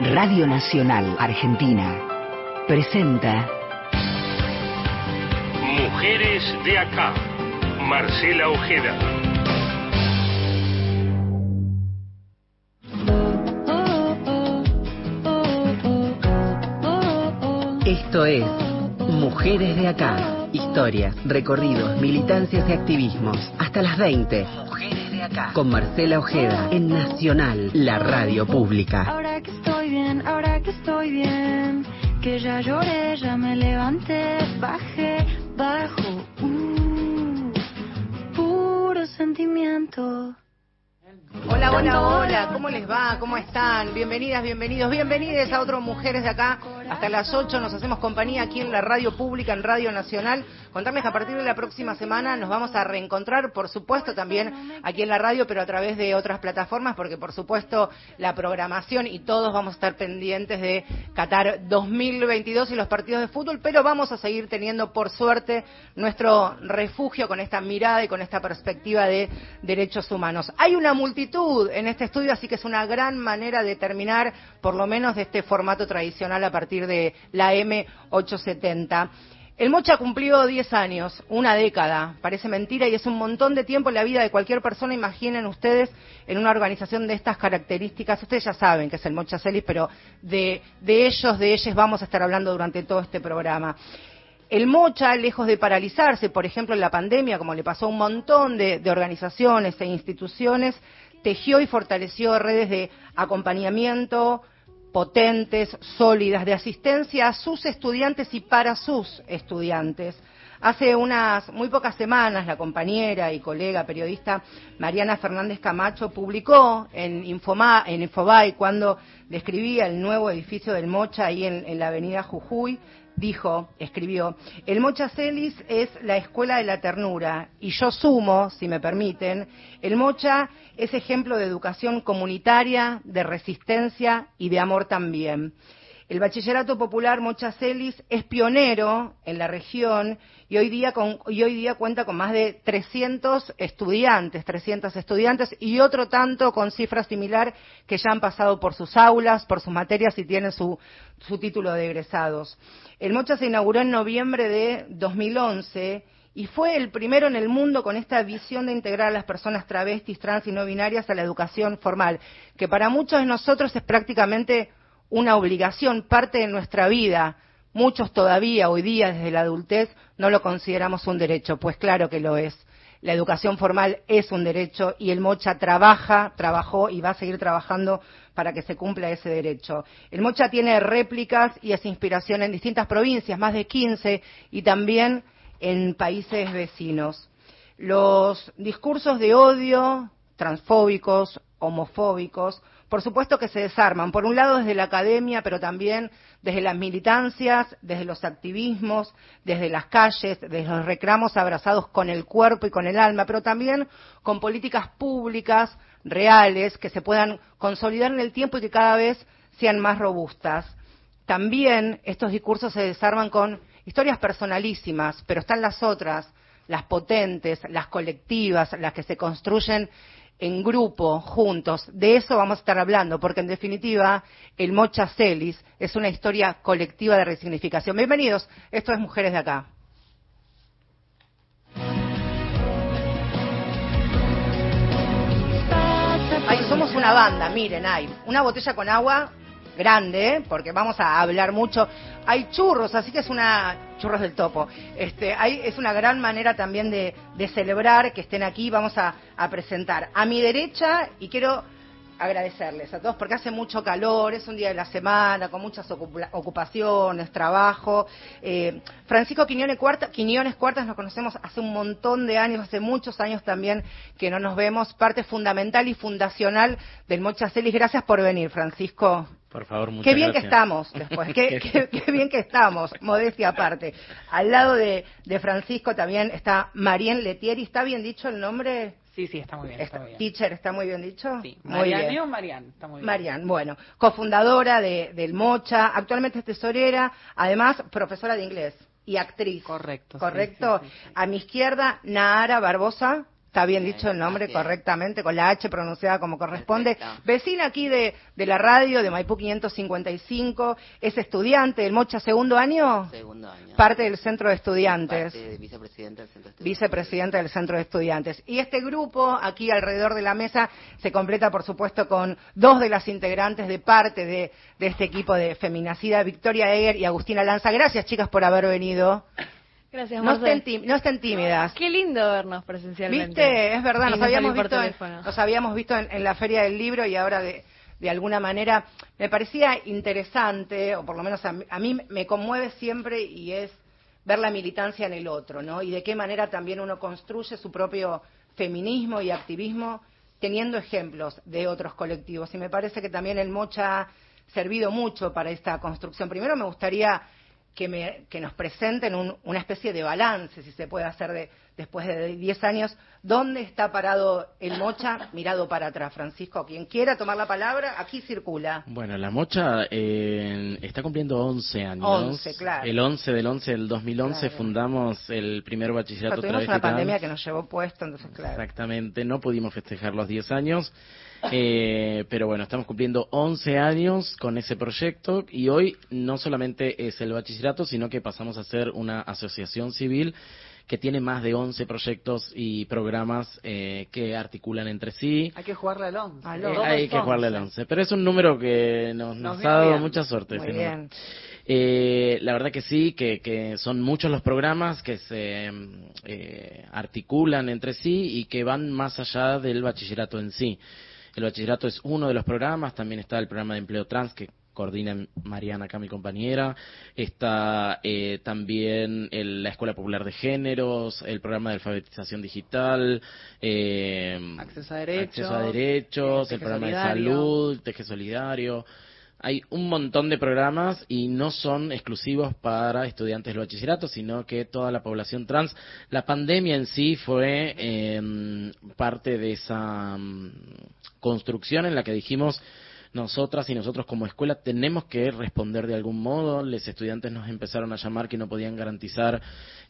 Radio Nacional Argentina presenta Mujeres de acá. Marcela Ojeda. Esto es Mujeres de acá. Historias, recorridos, militancias y activismos. Hasta las 20. Mujeres de acá. Con Marcela Ojeda en Nacional, la radio pública. Estoy bien, que ya lloré, ya me levanté, bajé, bajo, uh, puro sentimiento. Hola, hola, hola, ¿cómo les va? ¿Cómo están? Bienvenidas, bienvenidos, bienvenidas a otros Mujeres de acá. Hasta las 8 nos hacemos compañía aquí en la radio pública, en Radio Nacional. Contarles que a partir de la próxima semana nos vamos a reencontrar, por supuesto, también aquí en la radio, pero a través de otras plataformas, porque por supuesto la programación y todos vamos a estar pendientes de Qatar 2022 y los partidos de fútbol, pero vamos a seguir teniendo, por suerte, nuestro refugio con esta mirada y con esta perspectiva de derechos humanos. Hay una multitud en este estudio, así que es una gran manera de terminar, por lo menos, de este formato tradicional a partir de la M870. El Mocha cumplió 10 años, una década, parece mentira y es un montón de tiempo en la vida de cualquier persona. Imaginen ustedes en una organización de estas características, ustedes ya saben que es el Mocha Celis, pero de, ellos, de ellas vamos a estar hablando durante todo este programa. El Mocha, lejos de paralizarse, por ejemplo, en la pandemia, como le pasó a un montón de organizaciones e instituciones, tejió y fortaleció redes de acompañamiento, potentes, sólidas, de asistencia a sus estudiantes y para sus estudiantes. Hace unas muy pocas semanas, la compañera y colega periodista Mariana Fernández Camacho publicó en, Infoma, en Infobay, cuando describía el nuevo edificio del Mocha ahí en, en la avenida Jujuy, dijo, escribió, el Mocha Celis es la escuela de la ternura y yo sumo, si me permiten, el Mocha es ejemplo de educación comunitaria, de resistencia y de amor también. El Bachillerato Popular Mocha Celis es pionero en la región y hoy, día con, y hoy día cuenta con más de 300 estudiantes, 300 estudiantes y otro tanto con cifra similar que ya han pasado por sus aulas, por sus materias y tienen su, su título de egresados. El Mocha se inauguró en noviembre de 2011 y fue el primero en el mundo con esta visión de integrar a las personas travestis, trans y no binarias a la educación formal, que para muchos de nosotros es prácticamente una obligación, parte de nuestra vida. Muchos todavía, hoy día, desde la adultez, no lo consideramos un derecho, pues claro que lo es. La educación formal es un derecho y el Mocha trabaja, trabajó y va a seguir trabajando para que se cumpla ese derecho. El Mocha tiene réplicas y es inspiración en distintas provincias, más de 15, y también en países vecinos. Los discursos de odio, transfóbicos, homofóbicos, por supuesto que se desarman, por un lado desde la academia, pero también desde las militancias, desde los activismos, desde las calles, desde los reclamos abrazados con el cuerpo y con el alma, pero también con políticas públicas reales que se puedan consolidar en el tiempo y que cada vez sean más robustas. También estos discursos se desarman con historias personalísimas, pero están las otras, las potentes, las colectivas, las que se construyen en grupo, juntos. De eso vamos a estar hablando, porque en definitiva el Mocha Celis es una historia colectiva de resignificación. Bienvenidos, esto es Mujeres de Acá. Ahí somos una banda, miren, hay una botella con agua grande, porque vamos a hablar mucho. Hay churros, así que es una churros del topo. Este, hay, es una gran manera también de, celebrar que estén aquí. Vamos a, presentar a mi derecha y quiero agradecerles a todos porque hace mucho calor, es un día de la semana con muchas ocupaciones, trabajo. Eh, Francisco Quiñones, Cuarta, Quiñones Cuartas nos conocemos hace un montón de años, hace muchos años también que no nos vemos, parte fundamental y fundacional del Mocha Celis. Gracias por venir, Francisco. Por favor, muchas Qué bien gracias. que estamos después, qué, qué, qué, bien que estamos, modestia aparte. Al lado de, de Francisco también está Marien Letieri, ¿está bien dicho el nombre? Sí, sí, está muy bien. Está, muy bien. Teacher, ¿está muy bien dicho? Sí, muy Marian, bien. o Marian, está muy bien. Marian, bueno, cofundadora de, del Mocha, actualmente es tesorera, además profesora de inglés y actriz. Correcto. ¿Correcto? Sí, sí, sí, A mi izquierda, Nahara Barbosa, Está bien dicho el nombre correctamente, con la H pronunciada como corresponde. Vecina aquí de, de la radio, de Maipú 555, es estudiante del Mocha, segundo año. Segundo año. Parte del centro de estudiantes. Parte de vicepresidente del centro de estudiantes. Vicepresidente del centro de estudiantes. Y este grupo, aquí alrededor de la mesa, se completa, por supuesto, con dos de las integrantes de parte de, de este equipo de Feminacida, Victoria Eger y Agustina Lanza. Gracias, chicas, por haber venido. Gracias, No estén, no estén tímidas. Qué lindo vernos presencialmente. ¿Viste? Es verdad, nos no habíamos, visto en, nos habíamos visto en, en la Feria del Libro y ahora de, de alguna manera me parecía interesante, o por lo menos a mí, a mí me conmueve siempre y es ver la militancia en el otro, ¿no? Y de qué manera también uno construye su propio feminismo y activismo teniendo ejemplos de otros colectivos. Y me parece que también el Mocha ha servido mucho para esta construcción. Primero me gustaría que, me- que nos presenten un- una especie de balance, si se puede hacer de, después de 10 años, dónde está parado el Mocha mirado para atrás. Francisco, quien quiera tomar la palabra, aquí circula. Bueno, la Mocha eh, está cumpliendo 11 años. 11, claro. El 11 del 11 del 2011 Claro. fundamos el primer bachillerato Pero tuvimos travesti una pandemia que nos llevó puesto, entonces claro. Exactamente, no pudimos festejar los 10 años, eh, pero bueno, estamos cumpliendo 11 años con ese proyecto y hoy no solamente es el bachillerato, sino que pasamos a ser una asociación civil que tiene más de 11 proyectos y programas eh, que articulan entre sí. Hay que jugarle al 11. Al Eh, once. hay que jugarle al 11, pero es un número que nos, Nos ha dado bien. mucha suerte. Muy número. Eh, la verdad que sí, que, que son muchos los programas que se eh, articulan entre sí y que van más allá del bachillerato en sí. El bachillerato es uno de los programas, también está el programa de empleo trans que coordina Mariana acá, mi compañera. Está eh, también el- la Escuela Popular de Géneros, el programa de alfabetización digital, eh, Acceso a derechos. acceso a derechos, Teje el programa Solidario. de salud, Teje Solidario. Hay un montón de programas y no son exclusivos para estudiantes del bachillerato, sino que toda la población trans. La pandemia en sí fue eh, parte de esa mm, construcción en la que dijimos nosotras y nosotros como escuela tenemos que responder de algún modo. Los estudiantes nos empezaron a llamar que no podían garantizar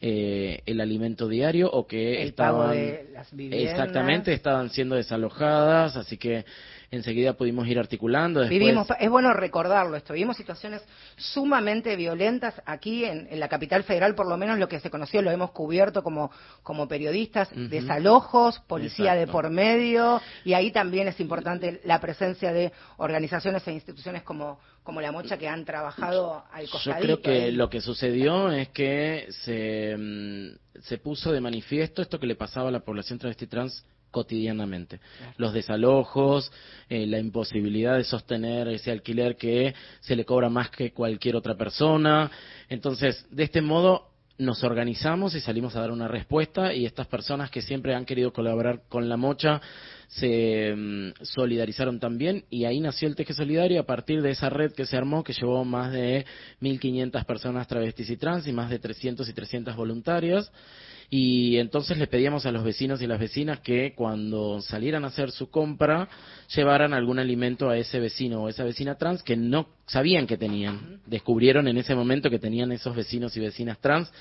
eh, el alimento diario o que El pago estaban de las viviendas. exactamente estaban siendo desalojadas, así que enseguida pudimos ir articulando. Después, Vivimos, es bueno recordarlo esto, vivimos situaciones sumamente violentas aquí en, en la capital federal, por lo menos lo que se conoció lo hemos cubierto como, como periodistas, desalojos, policía de por medio, y ahí también es importante la presencia de organizaciones e instituciones como, como la Mocha que han trabajado al Yo costadito. creo que lo que sucedió es que se, mm, se puso de manifiesto esto que le pasaba a la población travesti trans cotidianamente. Los desalojos, eh, la imposibilidad de sostener ese alquiler que se le cobra más que cualquier otra persona. Entonces, de este modo nos organizamos y salimos a dar una respuesta y estas personas que siempre han querido colaborar con la mocha se mm, solidarizaron también y ahí nació el Teje Solidario a partir de esa red que se armó que llevó más de 1.500 personas travestis y trans y más de 300 y 300 voluntarias y entonces le pedíamos a los vecinos y las vecinas que cuando salieran a hacer su compra llevaran algún alimento a ese vecino o esa vecina trans que no sabían que tenían. Descubrieron en ese momento que tenían esos vecinos y vecinas trans.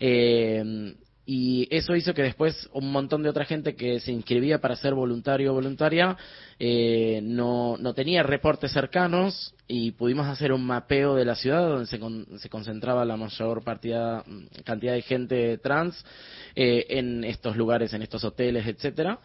Eh, y eso hizo que después un montón de otra gente que se inscribía para ser voluntario o voluntaria eh, no, no tenía reportes cercanos y pudimos hacer un mapeo de la ciudad donde se, con- se concentraba la mayor partida- cantidad de gente trans eh, en estos lugares, en estos hoteles, etcétera.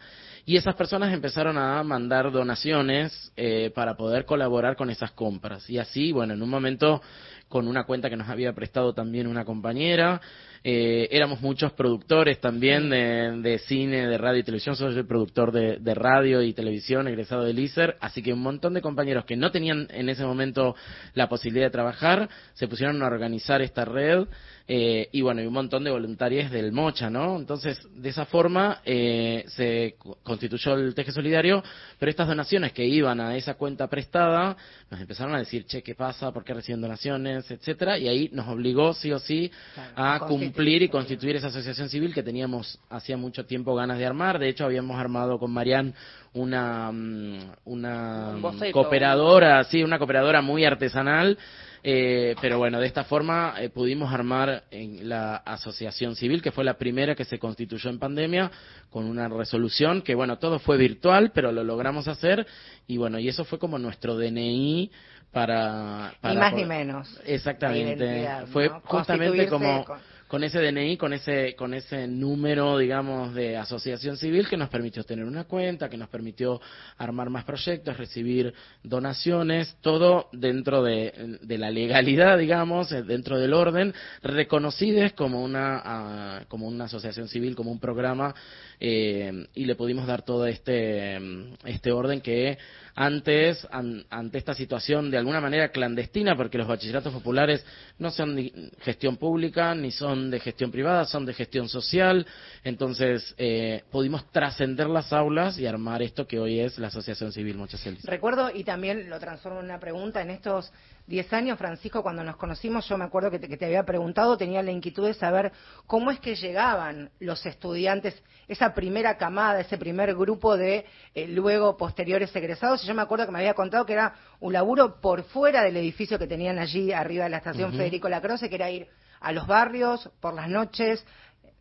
Y esas personas empezaron a mandar donaciones eh, para poder colaborar con esas compras. Y así, bueno, en un momento con una cuenta que nos había prestado también una compañera. Eh, éramos muchos productores también de, de cine, de radio y televisión. Soy el productor de, de radio y televisión, egresado del ISER. Así que un montón de compañeros que no tenían en ese momento la posibilidad de trabajar se pusieron a organizar esta red. eh, y bueno, y un montón de voluntarios del Mocha, ¿no? Entonces, de esa forma eh, se co- constituyó el Teje Solidario, pero estas donaciones que iban a esa cuenta prestada nos empezaron a decir, che, ¿qué pasa? ¿Por qué reciben donaciones? etcétera Y ahí nos obligó, sí o sí, Claro, a constituir cumplir y constituir esa asociación civil que teníamos hacía mucho tiempo ganas de armar. De hecho, habíamos armado con Marian una, mm, una cooperadora, sí, una cooperadora muy artesanal eh, pero bueno, de esta forma eh, pudimos armar en la asociación civil, que fue la primera que se constituyó en pandemia, con una resolución que, bueno, todo fue virtual, pero lo logramos hacer. Y bueno, y eso fue como nuestro DNI para. para ni más ni menos. Exactamente. Fue justamente como con ese DNI, con ese, con ese número, digamos, de asociación civil que nos permitió tener una cuenta, que nos permitió armar más proyectos, recibir donaciones, todo dentro de, la legalidad, digamos, eh, dentro del orden, reconocidas como una, ah, como una asociación civil, como un programa, eh, y le pudimos dar todo este, este orden que antes, ante esta situación de alguna manera clandestina, porque los bachilleratos populares no son gestión pública ni son de gestión privada, son de gestión social. Entonces, eh, pudimos trascender las aulas y armar esto que hoy es la Asociación Civil Mochacelis. Recuerdo, y también lo transformo en una pregunta, en estos diez años, Francisco, cuando nos conocimos, yo me acuerdo que te, había preguntado, tenía la inquietud de saber cómo es que llegaban los estudiantes, esa primera camada, ese primer grupo de eh, luego posteriores egresados. Y yo me acuerdo que me había contado que era un laburo por fuera del edificio que tenían allí arriba de la estación Federico Lacroce, que era ir a los barrios por las noches,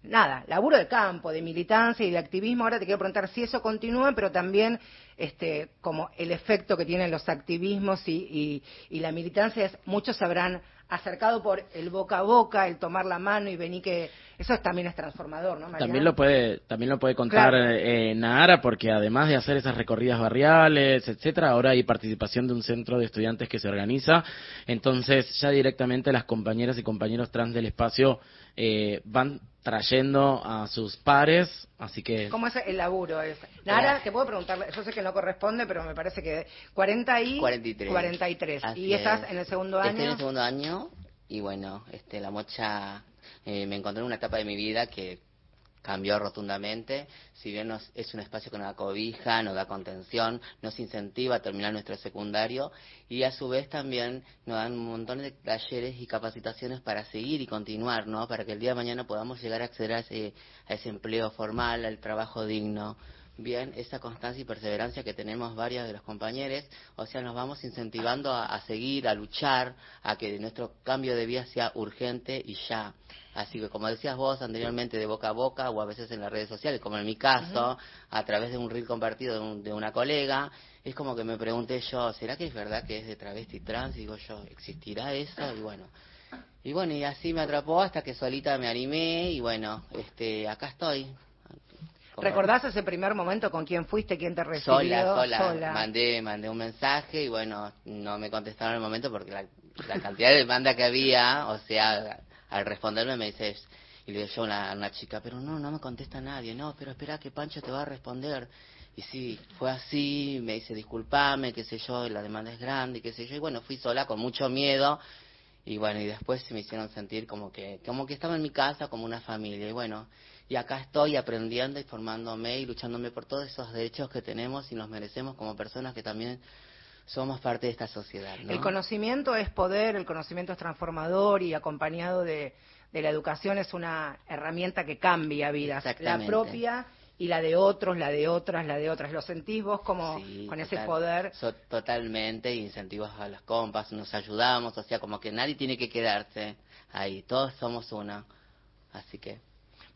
nada, laburo de campo, de militancia y de activismo. Ahora te quiero preguntar si eso continúa, pero también este, como el efecto que tienen los activismos y, y, la militancia es, muchos habrán acercado por el boca a boca, el tomar la mano y venir que eso también es transformador, ¿no? También lo puede, también lo puede contar eh, Nahara, porque además de hacer esas recorridas barriales, etcétera, ahora hay participación de un centro de estudiantes que se organiza, entonces ya directamente las compañeras y compañeros trans del espacio eh, van trayendo a sus pares, así que... ¿Cómo es el laburo? Es? Nara, te puedo preguntar, yo sé que no corresponde, pero me parece que 40 y... 43. 43. ¿Y estás en el segundo año? Estoy en el segundo año y bueno, este, la mocha eh, me encontré en una etapa de mi vida que cambió rotundamente. Si bien nos, es un espacio que nos da cobija, nos da contención, nos incentiva a terminar nuestro secundario y a su vez también nos dan un montón de talleres y capacitaciones para seguir y continuar, ¿no? Para que el día de mañana podamos llegar a acceder a ese, a ese empleo formal, al trabajo digno bien esa constancia y perseverancia que tenemos varias de los compañeros, o sea, nos vamos incentivando a, seguir, a luchar, a que nuestro cambio de vida sea urgente y ya. Así que, como decías vos anteriormente, de boca a boca o a veces en las redes sociales, como en mi caso, a través de un reel compartido de, una colega, es como que me pregunté yo, ¿será que es verdad que es de travesti trans? Y digo yo, ¿existirá eso? Y bueno, y bueno, y así me atrapó hasta que solita me animé y bueno, este, acá estoy, ¿Recordás ese primer momento con quién fuiste, quién te recibió? Sola, sola. Mandé, mandé un mensaje y bueno, no me contestaron en el momento porque la, cantidad de demanda que había, o sea, al responderme me dices, y le digo yo a una, chica, pero no, no me contesta nadie, no, pero espera que Pancho te va a responder. Y sí, fue así, me dice, disculpame, qué sé yo, la demanda es grande, qué sé yo, y bueno, fui sola con mucho miedo, y bueno, y después me hicieron sentir como que, como que estaba en mi casa, como una familia, y bueno, y acá estoy aprendiendo y formándome y luchándome por todos esos derechos que tenemos y nos merecemos como personas que también somos parte de esta sociedad. El conocimiento es poder, el conocimiento es transformador y acompañado de, la educación es una herramienta que cambia vidas. La propia y la de otros, la de otras, la de otras. ¿Lo sentís vos como con ese poder? totalmente, incentivos a las compas, nos ayudamos, o sea, como que nadie tiene que quedarse ahí, todos somos uno. Así que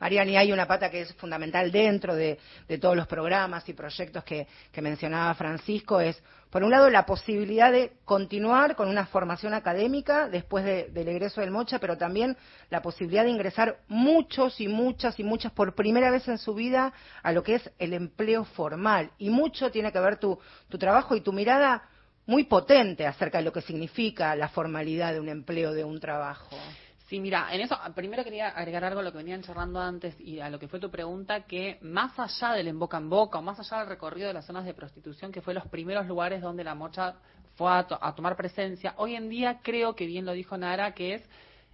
Mariani, hay una pata que es fundamental dentro de, todos los programas y proyectos que, mencionaba Francisco, es, por un lado, la posibilidad de continuar con una formación académica después del egreso del Mocha, pero también la posibilidad de ingresar muchos y muchas y muchas por primera vez en su vida a lo que es el empleo formal. Y mucho tiene que ver tu, tu trabajo y tu mirada muy potente acerca de lo que significa la formalidad de un empleo, de un trabajo. Sí, mira, en eso primero quería agregar algo a lo que venían charlando antes y a lo que fue tu pregunta, que más allá del en boca en boca o más allá del recorrido de las zonas de prostitución, que fue los primeros lugares donde la mocha fue a, tomar presencia, hoy en día creo que bien lo dijo Nara, que es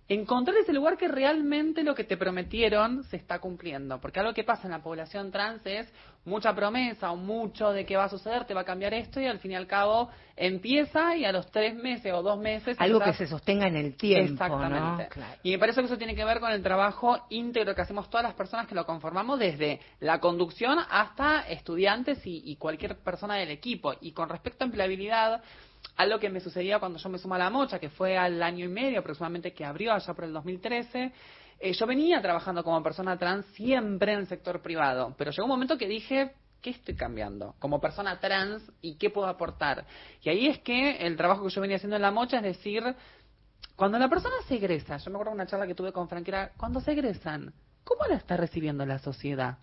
encontrar ese lugar que realmente lo que te prometieron se está cumpliendo. Porque algo que pasa en la población trans es mucha promesa o mucho de que va a suceder, te va a cambiar esto y al fin y al cabo empieza y a los tres meses o dos meses... Algo que se sostenga en el tiempo, Exactamente. ¿no? Claro. Y me parece que eso tiene que ver con el trabajo íntegro que hacemos todas las personas que lo conformamos, desde la conducción hasta estudiantes y, y cualquier persona del equipo. Y con respecto a empleabilidad, algo que me sucedía cuando yo me sumé a la mocha, que fue al año y medio aproximadamente que abrió allá por el 2013, eh, yo venía trabajando como persona trans siempre en el sector privado, pero llegó un momento que dije, ¿qué estoy cambiando como persona trans y qué puedo aportar? Y ahí es que el trabajo que yo venía haciendo en la mocha es decir, cuando la persona se egresa, yo me acuerdo de una charla que tuve con Frank, era, cuando se egresan, ¿cómo la está recibiendo la sociedad?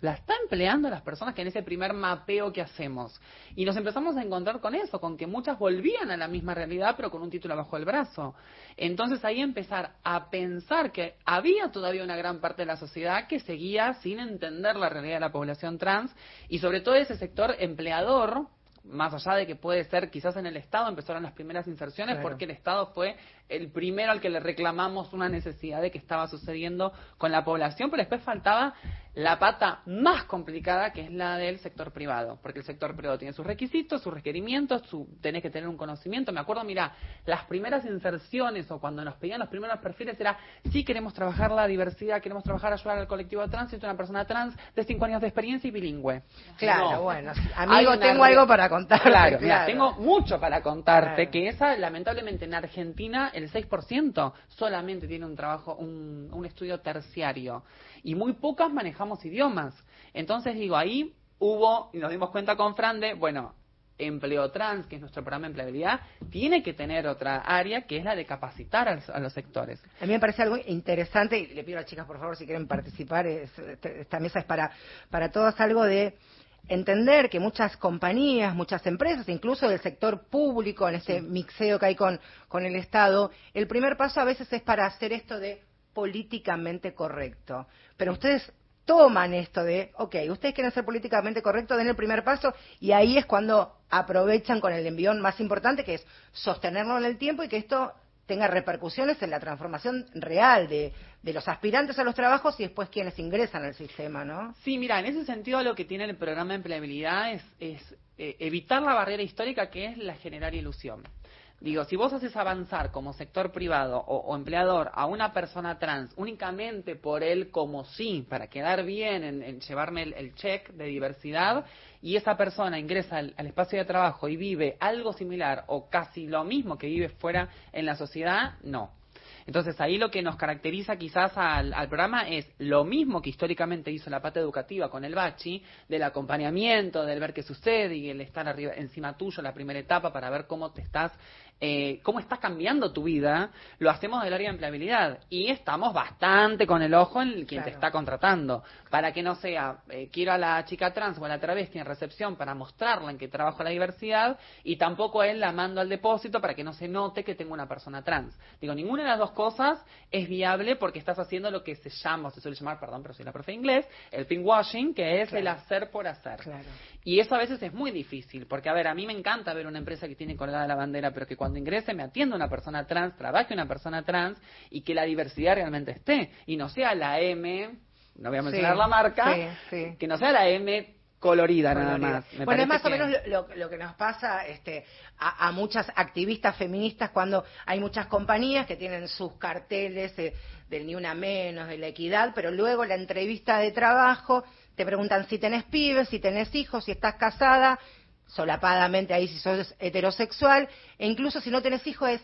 La está empleando las personas que en ese primer mapeo que hacemos. Y nos empezamos a encontrar con eso, con que muchas volvían a la misma realidad, pero con un título bajo el brazo. Entonces ahí empezar a pensar que había todavía una gran parte de la sociedad que seguía sin entender la realidad de la población trans y sobre todo ese sector empleador más allá de que puede ser quizás en el Estado empezaron las primeras inserciones Claro. porque el Estado fue el primero al que le reclamamos una necesidad de que estaba sucediendo con la población, pero después faltaba la pata más complicada que es la del sector privado, porque el sector privado tiene sus requisitos, sus requerimientos, su, tenés que tener un conocimiento. Me acuerdo, mira, las primeras inserciones o cuando nos pedían los primeros perfiles era, sí queremos trabajar la diversidad, queremos trabajar ayudar al colectivo trans, y una persona trans de cinco años de experiencia y bilingüe. Claro, No. bueno. Amigo, tengo algo para contar. Claro, mira, tengo mucho para contarte, Claro. que esa, lamentablemente, en Argentina el 6% solamente tiene un trabajo, un, estudio terciario. Y muy pocas manejamos idiomas. Entonces, digo, ahí hubo, y nos dimos cuenta con Fran de, bueno, Empleo Trans, que es nuestro programa de empleabilidad, tiene que tener otra área que es la de capacitar a los- sectores. A mí me parece algo interesante, y le pido a las chicas, por favor, si quieren participar, es- esta mesa es para, para todos algo de entender que muchas compañías, muchas empresas, incluso del sector público, en este mixeo que hay con, con el Estado, el primer paso a veces es para hacer esto de políticamente correcto. Pero ustedes toman esto de, ok, ustedes quieren ser políticamente correctos, den el primer paso y ahí es cuando aprovechan con el envión más importante, que es sostenerlo en el tiempo y que esto tenga repercusiones en la transformación real de, de los aspirantes a los trabajos y después quienes ingresan al sistema, ¿no? Sí, mira, en ese sentido lo que tiene el programa de empleabilidad es, es, eh, evitar la barrera histórica que es la generar ilusión. Digo, si vos haces avanzar como sector privado o, empleador a una persona trans únicamente por él como sí, para quedar bien en, llevarme el, el check de diversidad, y esa persona ingresa al espacio de trabajo y vive algo similar o casi lo mismo que vive fuera en la sociedad, no. Entonces ahí lo que nos caracteriza quizás al, al programa es lo mismo que históricamente hizo la pata educativa con el Bachi, del acompañamiento, del ver qué sucede y el estar arriba, encima tuyo la primera etapa para ver cómo te estás, eh, cómo estás cambiando tu vida, lo hacemos del área de empleabilidad y estamos bastante con el ojo en quien te está contratando, para que no sea, eh, quiero a la chica trans o a la travesti en recepción para mostrarla en que trabajo la diversidad y tampoco a él la mando al depósito para que no se note que tengo una persona trans. Digo, ninguna de las dos cosas es viable porque estás haciendo lo que se llama, o se suele llamar, perdón, pero soy la profe de inglés, el pinkwashing, que es el hacer por hacer. Claro. Y eso a veces es muy difícil, porque a ver, a mí me encanta ver una empresa que tiene colgada la bandera, pero que cuando ingrese me atienda una persona trans, trabaje una persona trans y que la diversidad realmente esté. Y no sea la M, no voy a mencionar Sí, la marca, sí, sí. que no sea la M colorida, nada más. Me bueno, es más o menos lo, lo- lo que nos pasa este, a, a muchas activistas feministas cuando hay muchas compañías que tienen sus carteles eh, del ni una menos, de la equidad, pero luego la entrevista de trabajo te preguntan si tenés pibes, si tenés hijos, si estás casada, solapadamente ahí si sos heterosexual, e incluso si no tenés hijos es...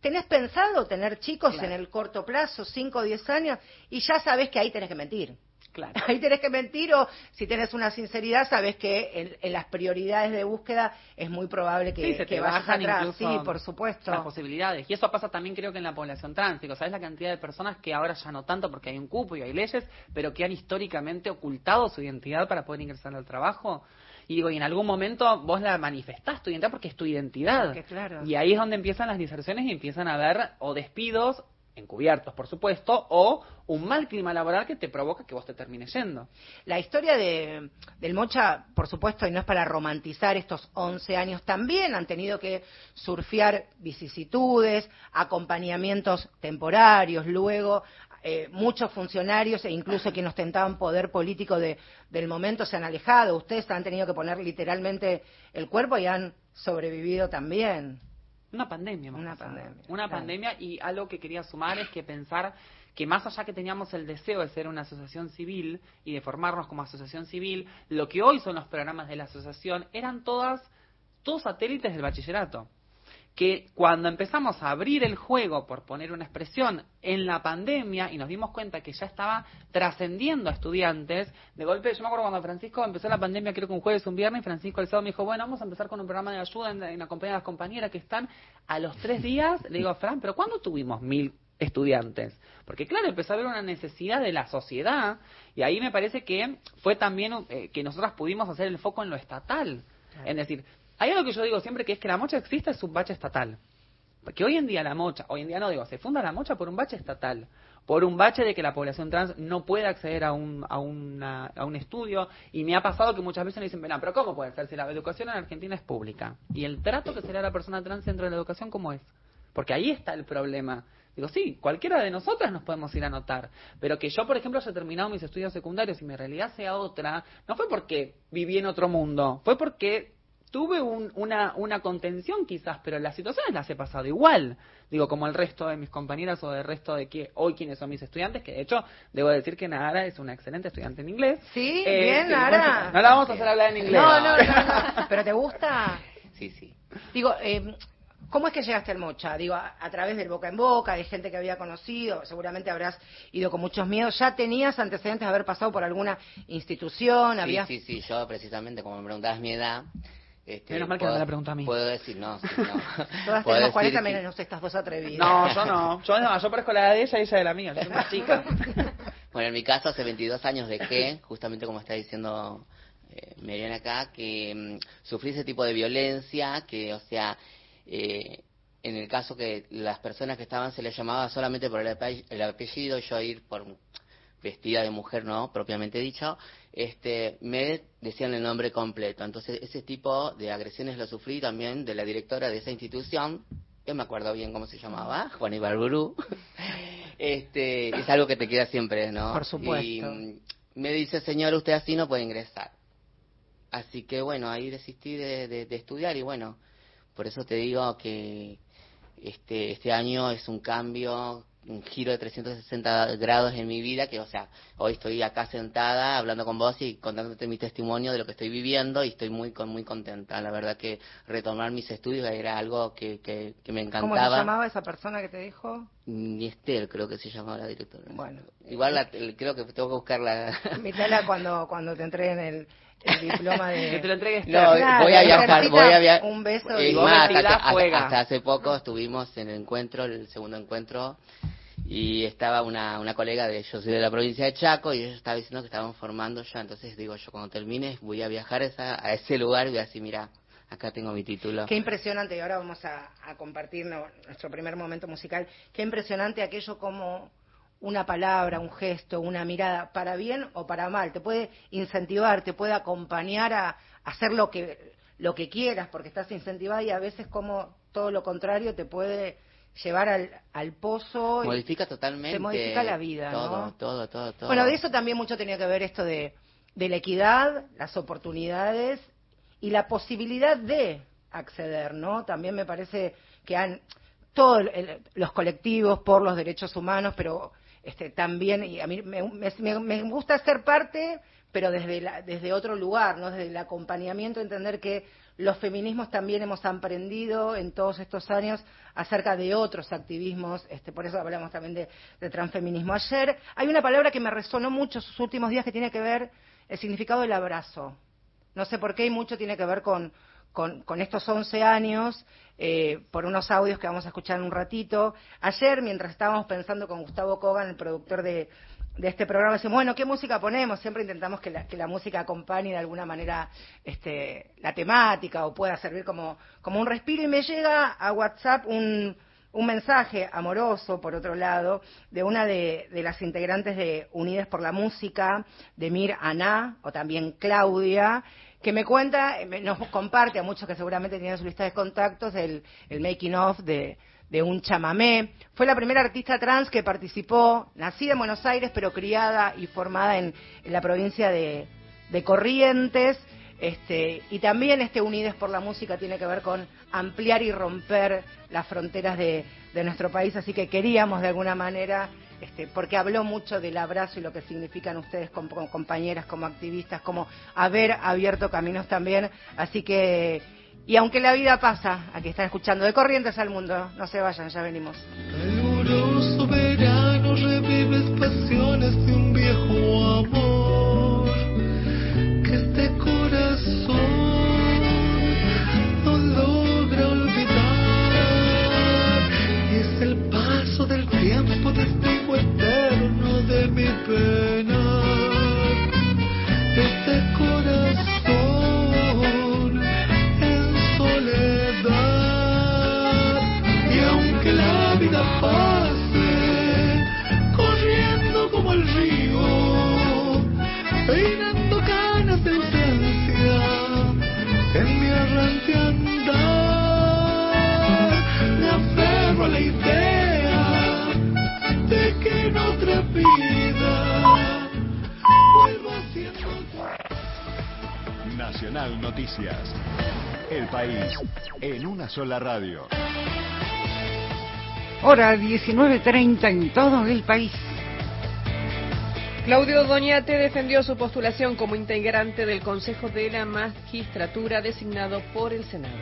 ¿Tenés pensado tener chicos Claro. en el corto plazo, 5 o 10 años? Y ya sabes que ahí tenés que mentir. Claro. Ahí tenés que mentir o si tenés una sinceridad, sabes que en, en las prioridades de búsqueda es muy probable que, Sí, se que te vayas bajan atrás. incluso Sí, por supuesto. las posibilidades. Y eso pasa también creo que en la población trans. Digo, ¿sabes la cantidad de personas que ahora ya no tanto porque hay un cupo y hay leyes, pero que han históricamente ocultado su identidad para poder ingresar al trabajo? Y digo, y en algún momento vos la manifestás tu identidad porque es tu identidad. Porque, claro. Y ahí es donde empiezan las diserciones y empiezan a haber o despidos encubiertos, por supuesto, o un mal clima laboral que te provoca que vos te termines yendo. La historia de, del Mocha, por supuesto, y no es para romantizar estos 11 años, también han tenido que surfear vicisitudes, acompañamientos temporarios, luego eh, muchos funcionarios e incluso quienes ostentaban poder político de, del momento se han alejado. Ustedes han tenido que poner literalmente el cuerpo y han sobrevivido también. Una pandemia, más Una pandemia, Una claro. pandemia y algo que quería sumar es que pensar que más allá que teníamos el deseo de ser una asociación civil y de formarnos como asociación civil, lo que hoy son los programas de la asociación eran todas, todos satélites del bachillerato. Que cuando empezamos a abrir el juego, por poner una expresión, en la pandemia y nos dimos cuenta que ya estaba trascendiendo a estudiantes, de golpe, yo me acuerdo cuando Francisco empezó la pandemia, creo que un jueves, un viernes, y Francisco el sábado me dijo, bueno, vamos a empezar con un programa de ayuda en, en la compañía de las compañeras que están a los tres días. Le digo, Fran, pero ¿cuándo tuvimos mil estudiantes? Porque claro, empezó a haber una necesidad de la sociedad y ahí me parece que fue también eh, que nosotras pudimos hacer el foco en lo estatal. Es decir, hay algo que yo digo siempre que es que la mocha existe es un bache estatal. Porque hoy en día la mocha, hoy en día no digo, se funda la mocha por un bache estatal, por un bache de que la población trans no puede acceder a un, a, una- a un estudio. Y me ha pasado que muchas veces me dicen, "Ven, pero ¿cómo puede ser si la educación en Argentina es pública? Y el trato que se le da a la persona trans dentro de la educación, ¿cómo es? Porque ahí está el problema. Digo, sí, cualquiera de nosotras nos podemos ir a anotar, pero que yo, por ejemplo, haya terminado mis estudios secundarios y mi realidad sea otra, no fue porque viví en otro mundo, fue porque tuve un- una, una contención quizás, pero las situaciones las he pasado igual, digo, como el resto de mis compañeras o del resto de que hoy quienes son mis estudiantes, que de hecho debo decir que Nara es una excelente estudiante en inglés. Sí, Eh, bien, sí, Nara. No la vamos a hacer hablar en inglés. No, no, no, no. ¿Pero te gusta? Sí, sí. Digo, eh, ¿cómo es que llegaste al Mocha? Digo, a, a través del boca en boca, de gente que había conocido, seguramente habrás ido con muchos miedos. ¿Ya tenías antecedentes de haber pasado por alguna institución? Sí, ¿Habías... sí, sí, yo precisamente, como me preguntabas mi edad... Este, Menos mal que no me la preguntó a mí. Puedo decir, no, sí, no. Todas tenemos decir 40 que- menos estás vos atrevida. No, yo no. Yo, no, yo parezco la edad de ella y ella de la mía. Yo soy una chica. Bueno, en mi caso, hace 22 años dejé, justamente como está diciendo eh, Meriana acá, que mm, sufrí ese tipo de violencia, que, o sea, eh, en el caso que las personas que estaban se les llamaba solamente por el apellido, yo ir por vestida de mujer, no, propiamente dicho, este, me decían el nombre completo. Entonces, ese tipo de agresiones lo sufrí también de la directora de esa institución, que me acuerdo bien cómo se llamaba, Juan Ibarburú. Este, es algo que te queda siempre, ¿no? Por supuesto. Y mm, me dice, señor, usted así no puede ingresar. Así que bueno, ahí desistí de, de- de estudiar y bueno, por eso te digo que este, este año es un cambio, un giro de 360 grados en mi vida, que o sea, hoy estoy acá sentada hablando con vos y contándote mi testimonio de lo que estoy viviendo y estoy muy muy contenta. La verdad que retomar mis estudios era algo que, que, que me encantaba. ¿Cómo se llamaba esa persona que te dijo? Ni Estel, creo que se llamaba la directora. Bueno. Igual la- creo que tengo que buscar la... Invítala cuando, cuando te entreguen el, el diploma de... Que te lo entregues No, Claro, voy a viajar, voy a viajar. un beso Es y- vos más, hasta, hasta- hasta hace poco estuvimos en el encuentro, el segundo encuentro, y estaba una, una colega de yo soy de la provincia de Chaco y ella estaba diciendo que estaban formando ya, entonces digo yo cuando termine voy a viajar a, esa- a ese lugar y voy a decir, mira, acá tengo mi título. Qué impresionante, y ahora vamos a, a compartir nuestro primer momento musical, qué impresionante aquello como una palabra, un gesto, una mirada, para bien o para mal, te puede incentivar, te puede acompañar a, hacer lo que, lo que quieras, porque estás incentivada y a veces como todo lo contrario te puede llevar al, al pozo. y- Modifica totalmente. Te modifica la vida, todo, ¿no? Todo, todo, todo. Bueno, de eso también mucho tenía que ver esto de, de la equidad, las oportunidades y la posibilidad de acceder, ¿no? También me parece que han todos los colectivos por los derechos humanos, pero este, también, y a mí me, gusta ser parte, pero desde, la- desde otro lugar, ¿no? Desde el acompañamiento, entender que los feminismos también hemos aprendido en todos estos años acerca de otros activismos, este, por eso hablamos también de, de transfeminismo. Ayer hay una palabra que me resonó mucho sus últimos días que tiene que ver el significado del abrazo. No sé por qué y mucho tiene que ver con, con, con estos 11 años, eh, por unos audios que vamos a escuchar en un ratito. Ayer, mientras estábamos pensando con Gustavo Kogan, el productor de, de este programa, decimos, bueno, ¿qué música ponemos? Siempre intentamos que la, que la música acompañe de alguna manera este, la temática o pueda servir como, como un respiro. Y me llega a WhatsApp un un mensaje amoroso, por otro lado, de una de, de las integrantes de Unidas por la Música, de Mir Aná, o también Claudia, que me cuenta, eh, nos comparte a muchos que seguramente tienen su lista de contactos el, el making of de, de un chamamé. Fue la primera artista trans que participó, nacida en Buenos Aires, pero criada y formada en, en la provincia de, de Corrientes. Este, y también este Unides por la Música tiene que ver con ampliar y romper las fronteras de, de nuestro país, así que queríamos de alguna manera, este, porque habló mucho del abrazo y lo que significan ustedes como, compañeras, como activistas, como haber abierto caminos también, así que, y aunque la vida pasa, aquí están escuchando de Corrientes al Mundo, no se vayan, ya venimos. Verano revives pasiones un viejo amor tiempo, testigo eterno de mi pena. Nacional Noticias. El país en una sola radio. Hora 19.30 en todo el país. Claudio Doñate defendió su postulación como integrante del Consejo de la Magistratura designado por el Senado.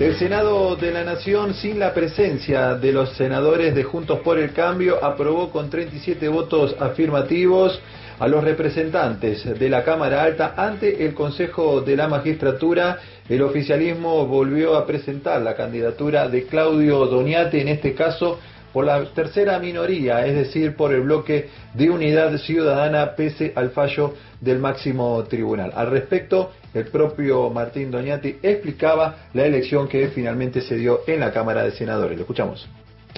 El Senado de la Nación, sin la presencia de los senadores de Juntos por el Cambio, aprobó con 37 votos afirmativos a los representantes de la Cámara Alta ante el Consejo de la Magistratura. El oficialismo volvió a presentar la candidatura de Claudio Doñate, en este caso por la tercera minoría, es decir, por el bloque de unidad ciudadana, pese al fallo del máximo tribunal. Al respecto, el propio Martín Doñati explicaba la elección que finalmente se dio en la Cámara de Senadores. Lo escuchamos.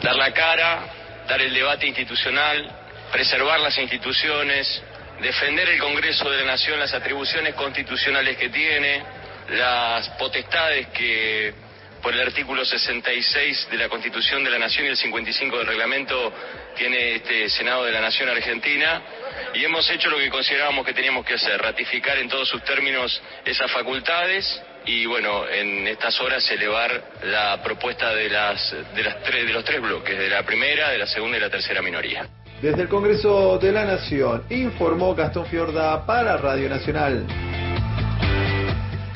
dar la cara, dar el debate institucional, preservar las instituciones, defender el Congreso de la Nación, las atribuciones constitucionales que tiene, las potestades que por el artículo 66 de la Constitución de la Nación y el 55 del reglamento tiene este Senado de la Nación Argentina y hemos hecho lo que considerábamos que teníamos que hacer, ratificar en todos sus términos esas facultades y bueno, en estas horas elevar la propuesta de las de las de los tres bloques, de la primera, de la segunda y la tercera minoría. Desde el Congreso de la Nación, informó Gastón Fiorda para Radio Nacional.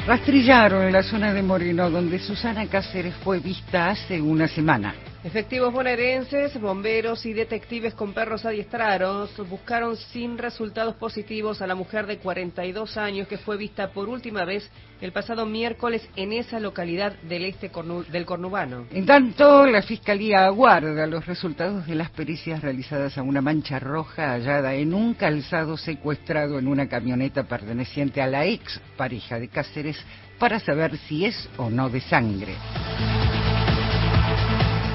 Rastrillaron en la zona de Moreno, donde Susana Cáceres fue vista hace una semana. Efectivos bonaerenses, bomberos y detectives con perros adiestrados buscaron sin resultados positivos a la mujer de 42 años que fue vista por última vez el pasado miércoles en esa localidad del este del Cornubano. En tanto, la Fiscalía aguarda los resultados de las pericias realizadas a una mancha roja hallada en un calzado secuestrado en una camioneta perteneciente a la ex pareja de Cáceres para saber si es o no de sangre.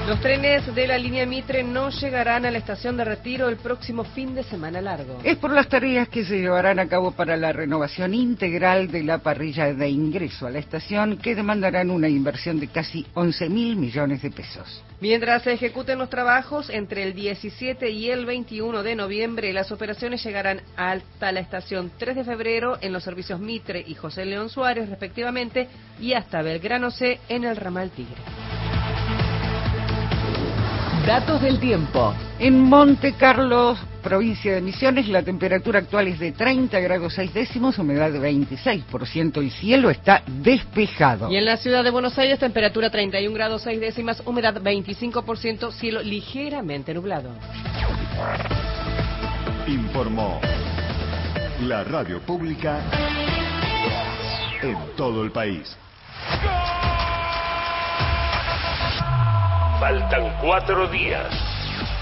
Los trenes de la línea Mitre no llegarán a la estación de retiro el próximo fin de semana largo. Es por las tareas que se llevarán a cabo para la renovación integral de la parrilla de ingreso a la estación que demandarán una inversión de casi 11 mil millones de pesos. Mientras se ejecuten los trabajos, entre el 17 y el 21 de noviembre, las operaciones llegarán hasta la estación 3 de febrero en los servicios Mitre y José León Suárez, respectivamente, y hasta Belgrano C en el ramal Tigre. Datos del tiempo. En Monte Carlos, provincia de Misiones, la temperatura actual es de 30 grados 6 décimos, humedad de 26%, el cielo está despejado. Y en la ciudad de Buenos Aires, temperatura 31 grados 6 décimas, humedad 25%, cielo ligeramente nublado. Informó la radio pública en todo el país. Faltan cuatro días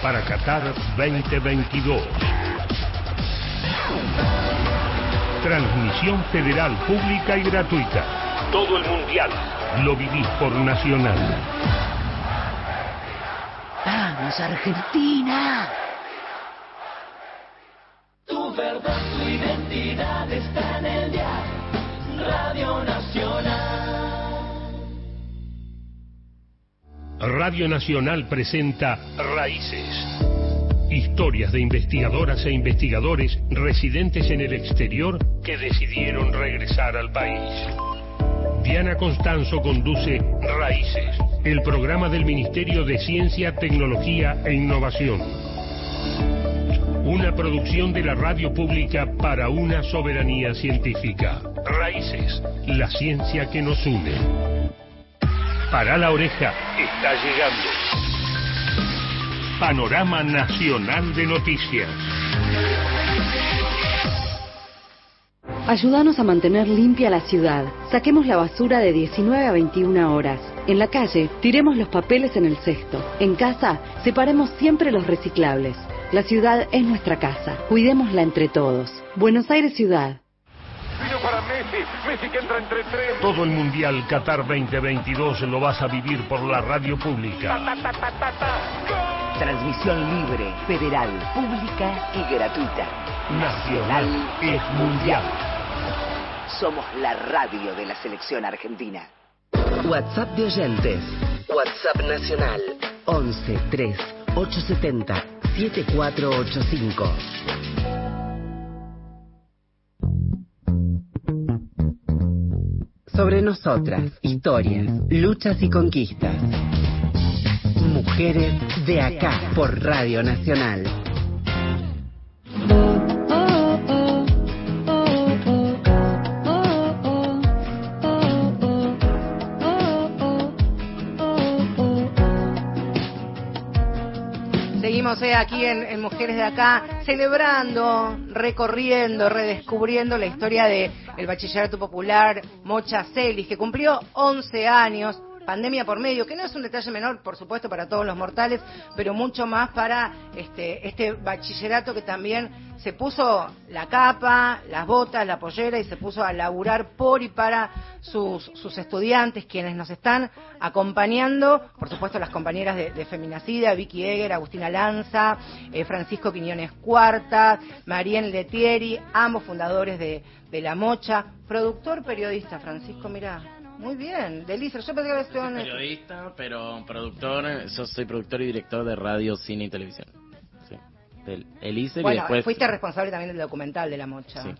para Qatar 2022. Transmisión federal pública y gratuita. Todo el mundial lo vivís por Nacional. Vamos, Argentina. Tu verdad, tu identidad está en el día. Radio Nacional. Radio Nacional presenta Raíces. Historias de investigadoras e investigadores residentes en el exterior que decidieron regresar al país. Diana Constanzo conduce Raíces, el programa del Ministerio de Ciencia, Tecnología e Innovación. Una producción de la radio pública para una soberanía científica. Raíces, la ciencia que nos une. Para la oreja, está llegando. Panorama Nacional de Noticias. Ayúdanos a mantener limpia la ciudad. Saquemos la basura de 19 a 21 horas. En la calle, tiremos los papeles en el cesto. En casa, separemos siempre los reciclables. La ciudad es nuestra casa. Cuidémosla entre todos. Buenos Aires Ciudad. Vino para Messi, Messi que entra entre tres. Todo el Mundial Qatar 2022 lo vas a vivir por la radio pública. Transmisión libre, federal, pública y gratuita. Nacional es mundial. Somos la radio de la selección argentina. WhatsApp de oyentes. WhatsApp nacional 11 3 870 7485. Sobre nosotras, historias, luchas y conquistas. Mujeres de acá por Radio Nacional. Eh, aquí en, en Mujeres de Acá, celebrando, recorriendo, redescubriendo la historia del el bachillerato popular Mocha Celis, que cumplió 11 años, pandemia por medio, que no es un detalle menor, por supuesto, para todos los mortales, pero mucho más para este, este bachillerato que también se puso la capa, las botas, la pollera y se puso a laburar por y para sus, sus estudiantes, quienes nos están acompañando, por supuesto las compañeras de, de Feminacida, Vicky Eger, Agustina Lanza, eh, Francisco Quiñones Cuarta, Marién Letieri, ambos fundadores de, de La Mocha, productor periodista, Francisco, mira, muy bien, delicia. Yo pensé que en- Periodista, pero productor, yo soy productor y director de radio, cine y televisión. Sí. Del y Bueno, después... fuiste responsable también del documental de La Mocha. Sí.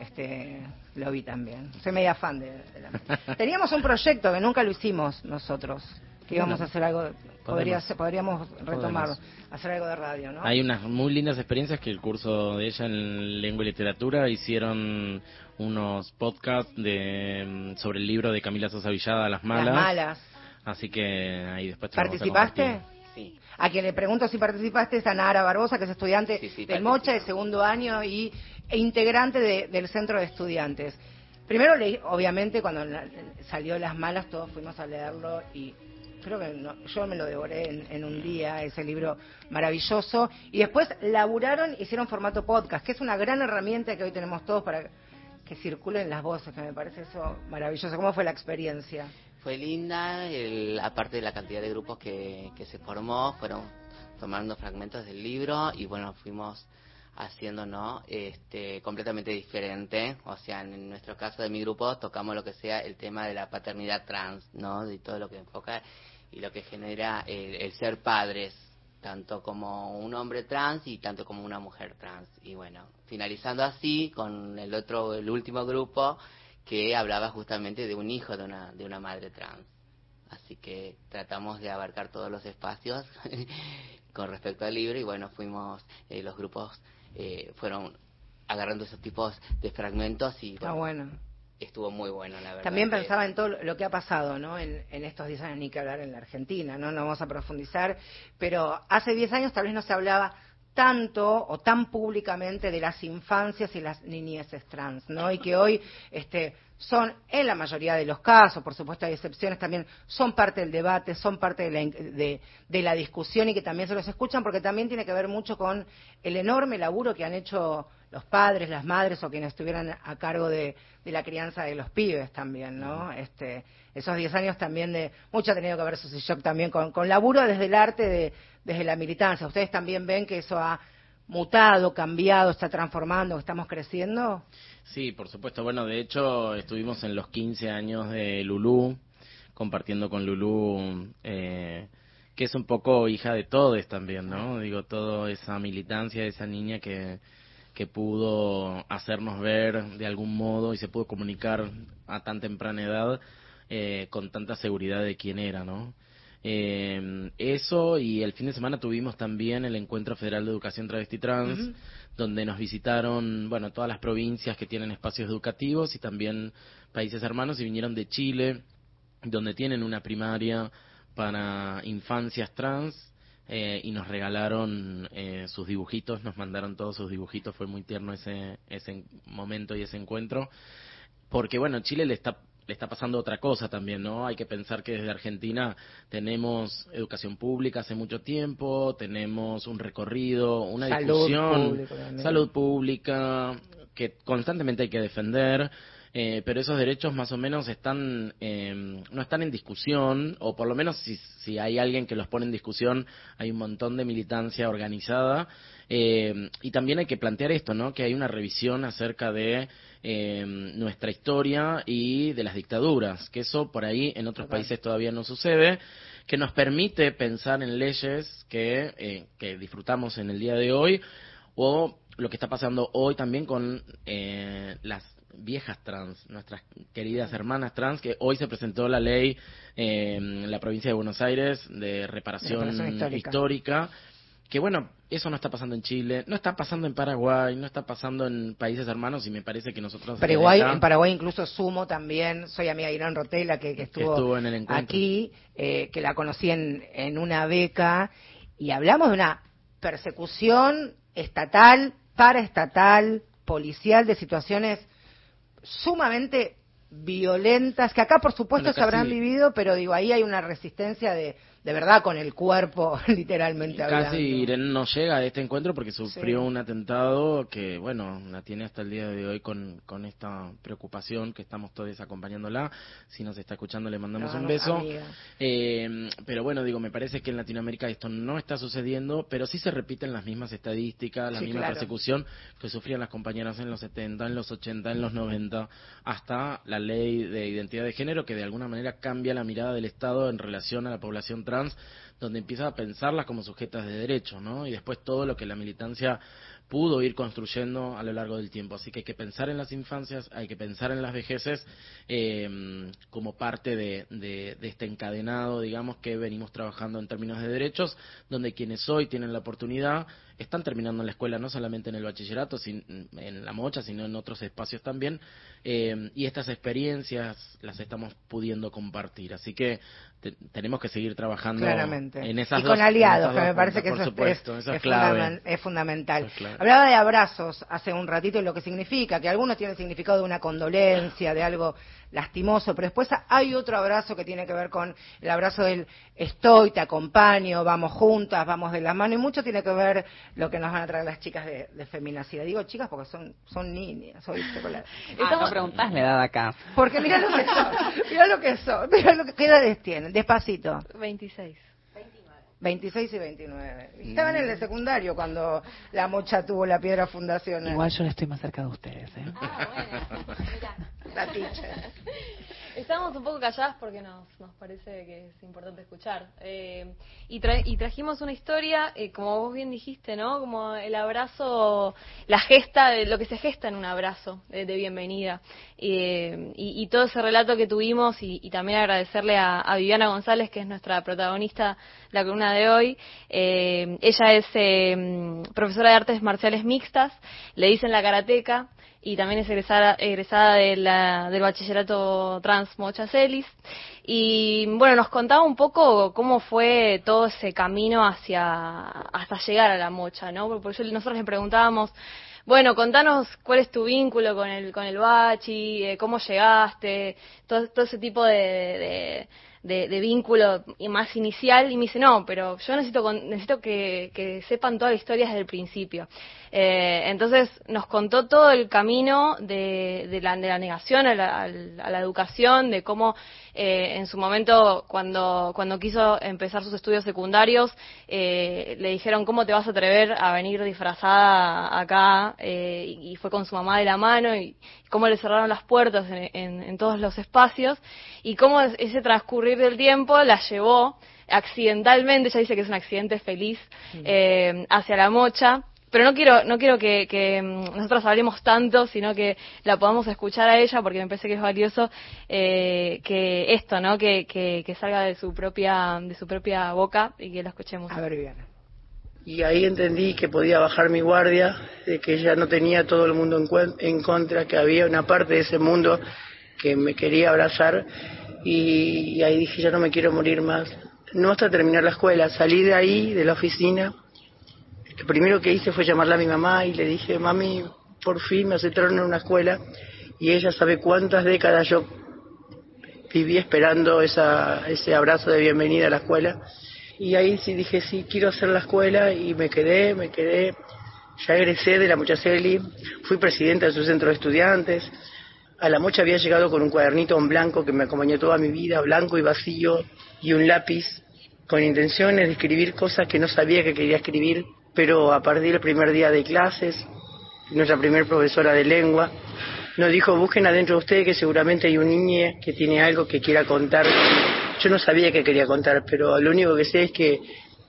Este, lo vi también. Soy media fan de, de La Mocha. Teníamos un proyecto que nunca lo hicimos nosotros, que íbamos a hacer algo, podría podríamos retomar, Podemos. hacer algo de radio, ¿no? Hay unas muy lindas experiencias que el curso de ella en lengua y literatura hicieron unos podcasts de mm, sobre el libro de Camila Sosa Villada, Las Malas. Las malas. Así que ahí después te ¿Participaste? Sí. A quien le pregunto si participaste es a Nara Barbosa, que es estudiante Sí, sí, del Mocha de segundo año y, e integrante de- del centro de estudiantes. Primero, leí, obviamente, cuando la- salió Las Malas, todos fuimos a leerlo y creo que no- yo me lo devoré en, en un día, ese libro maravilloso. Y después laburaron, hicieron formato podcast, que es una gran herramienta que hoy tenemos todos para que circulen las voces, que me parece eso maravilloso. ¿Cómo fue la experiencia? Fue linda, el- aparte de la cantidad de grupos que, que se formó, fueron tomando fragmentos del libro y bueno, fuimos haciendo, ¿no? Este, completamente diferente. O sea, en nuestro caso de mi grupo tocamos lo que sea el tema de la paternidad trans, ¿no? De todo lo que enfoca y lo que genera el, el ser padres, tanto como un hombre trans y tanto como una mujer trans. Y bueno, finalizando así con el otro, el último grupo que hablaba justamente de un hijo de una, de una madre trans. Así que tratamos de abarcar todos los espacios con respecto al libro y bueno, fuimos, eh, los grupos eh, fueron agarrando esos tipos de fragmentos y bueno. estuvo muy bueno, la verdad. También pensaba en todo lo que ha pasado ¿no? en, en estos 10 años, ni que hablar en la Argentina, ¿no? no vamos a profundizar, pero hace 10 años tal vez no se hablaba tanto o tan públicamente de las infancias y las niñeces trans, ¿no? Y que hoy este, son, en la mayoría de los casos, por supuesto hay excepciones también, son parte del debate, son parte de la, de, de la discusión y que también se los escuchan porque también tiene que ver mucho con el enorme laburo que han hecho los padres, las madres o quienes estuvieran a cargo de, de la crianza de los pibes también, ¿no? Este, esos 10 años también de, mucho ha tenido que ver Susy Shock también con, con laburo desde el arte, de, desde la militancia. ¿Ustedes también ven que eso ha mutado, cambiado, está transformando, estamos creciendo? Sí, por supuesto. Bueno, de hecho, estuvimos en los 15 años de Lulú, compartiendo con Lulú, eh, que es un poco hija de todos también, ¿no? Digo, toda esa militancia, esa niña que, que pudo hacernos ver de algún modo y se pudo comunicar a tan temprana edad eh, con tanta seguridad de quién era, ¿no? Eh, eso y el fin de semana tuvimos también el Encuentro Federal de Educación Travesti Trans, donde nos visitaron, bueno, todas las provincias que tienen espacios educativos y también países hermanos y vinieron de Chile, donde tienen una primaria para infancias trans eh, y nos regalaron eh, sus dibujitos, nos mandaron todos sus dibujitos, fue muy tierno ese, ese momento y ese encuentro, porque bueno, Chile le está le está pasando otra cosa también, ¿no? Hay que pensar que desde Argentina tenemos educación pública hace mucho tiempo, tenemos un recorrido, una Salud discusión, salud pública que constantemente hay que defender. Eh, pero esos derechos más o menos están eh, no están en discusión o por lo menos si, si hay alguien que los pone en discusión hay un montón de militancia organizada. Eh, y también hay que plantear esto no que hay una revisión acerca de eh, nuestra historia y de las dictaduras que eso por ahí en otros países todavía no sucede que nos permite pensar en leyes que, eh, que disfrutamos en el día de hoy o lo que está pasando hoy también con eh, las viejas trans, nuestras queridas hermanas trans, que hoy se presentó la ley eh, en la provincia de Buenos Aires de reparación, Reparación histórica. histórica, que bueno, eso no está pasando en Chile, no está pasando en Paraguay, no está pasando en países hermanos y me parece que nosotros... Paraguay, en Paraguay incluso sumo también, soy amiga de Irán Rotela que, que estuvo, estuvo en el encuentro. aquí, eh, que la conocí en, en una beca, y hablamos de una persecución estatal, paraestatal, policial, de situaciones sumamente violentas, que acá por supuesto Bueno, se habrán vivido, pero digo, ahí hay una resistencia de, de verdad con el cuerpo, literalmente hablando. Casi Irene no llega a este encuentro porque sufrió un atentado que, bueno, la tiene hasta el día de hoy con, con esta preocupación que estamos todos acompañándola. Si nos está escuchando, le mandamos No, un beso. Eh, pero bueno, digo, me parece que en Latinoamérica esto no está sucediendo, pero sí se repiten las mismas estadísticas, la Sí, misma claro. persecución que sufrían las compañeras en los 70, en los 80, en los 90, hasta la ley de identidad de género que de alguna manera cambia la mirada del Estado en relación a la población trans, donde empieza a pensarlas como sujetas de derecho, ¿no? Y después todo lo que la militancia pudo ir construyendo a lo largo del tiempo. Así que hay que pensar en las infancias, hay que pensar en las vejeces eh, como parte de, de- de este encadenado, digamos, que venimos trabajando en términos de derechos, donde quienes hoy tienen la oportunidad están terminando en la escuela, no solamente en el bachillerato, sin- en la mocha, sino en otros espacios también, eh, y estas experiencias las estamos pudiendo compartir. Así que te- tenemos que seguir trabajando Claramente. En esas y con aliados, que me parece que eso es- supuesto, es, eso es es clave. fundamen- es fundamental. Eso es clave. Hablaba de abrazos hace un ratito y lo que significa, que algunos tienen significado de una condolencia, de algo lastimoso, pero después hay otro abrazo que tiene que ver con el abrazo del estoy, te acompaño, vamos juntas, vamos de la mano, y mucho tiene que ver lo que nos van a traer las chicas de, de feminacidad. Digo chicas porque son, son niñas, hoy Ah, no preguntás la edad acá. Porque mirá lo que son, mirá lo que son, mirá lo que, ¿qué edades tienen? Despacito. 26. 26 y 29. Estaban en el secundario cuando la mocha tuvo la piedra fundacional. Igual yo le estoy más cerca de ustedes, ¿eh? La teacher. Estamos un poco calladas porque nos, nos parece que es importante escuchar. Eh, y, tra- y trajimos una historia, eh, como vos bien dijiste, ¿no? Como el abrazo, la gesta, de lo que se gesta en un abrazo de, de bienvenida. Eh, y, y todo ese relato que tuvimos y, y también agradecerle a, a Viviana González, que es nuestra protagonista la columna de hoy. Eh, ella es eh, profesora de artes marciales mixtas, le dicen la karateca y también es egresada, egresada de la- del bachillerato trans Mocha Celis. Y bueno, nos contaba un poco cómo fue todo ese camino hacia hasta llegar a la mocha, ¿no? Porque yo- nosotros le preguntábamos, bueno, contanos cuál es tu vínculo con el, con el bachi, eh, cómo llegaste, todo, todo ese tipo de, de, de vínculo más inicial y me dice, no, pero yo necesito, necesito que, que sepan toda la historia desde el principio. Eh, entonces nos contó todo el camino de, de, la, de la negación a la, a la educación, de cómo eh, en su momento cuando, cuando quiso empezar sus estudios secundarios eh, le dijeron cómo te vas a atrever a venir disfrazada acá eh, y, y fue con su mamá de la mano y cómo le cerraron las puertas en, en- en todos los espacios y cómo ese transcurrir del tiempo la llevó accidentalmente, ella dice que es un accidente feliz, eh, hacia la mocha. Pero no quiero, no quiero que, que, mm, nosotros hablemos tanto, sino que la podamos escuchar a ella, porque me parece que es valioso eh, que esto, ¿no? Que, que, que salga de su propia, de su propia boca y que lo escuchemos. A ver, Viviana. Y ahí entendí que podía bajar mi guardia, de que ya no tenía todo el mundo en, cuen- en contra, que había una parte de ese mundo que me quería abrazar y, y ahí dije, ya no me quiero morir más. No hasta terminar la escuela, salí de ahí, de la oficina, lo primero que hice fue llamarla a mi mamá y le dije, mami, por fin me aceptaron en una escuela y ella sabe cuántas décadas yo viví esperando esa, ese abrazo de bienvenida a la escuela. Y ahí sí dije, sí, quiero hacer la escuela y me quedé, me quedé. Ya egresé de la Mochaceli, fui presidenta de su centro de estudiantes. A la Mocha había llegado con un cuadernito en blanco que me acompañó toda mi vida, blanco y vacío, y un lápiz con intenciones de escribir cosas que no sabía que quería escribir, pero a partir del primer día de clases, nuestra primer profesora de lengua, nos dijo, busquen adentro de ustedes que seguramente hay un niño que tiene algo que quiera contar. Yo no sabía que quería contar, pero lo único que sé es que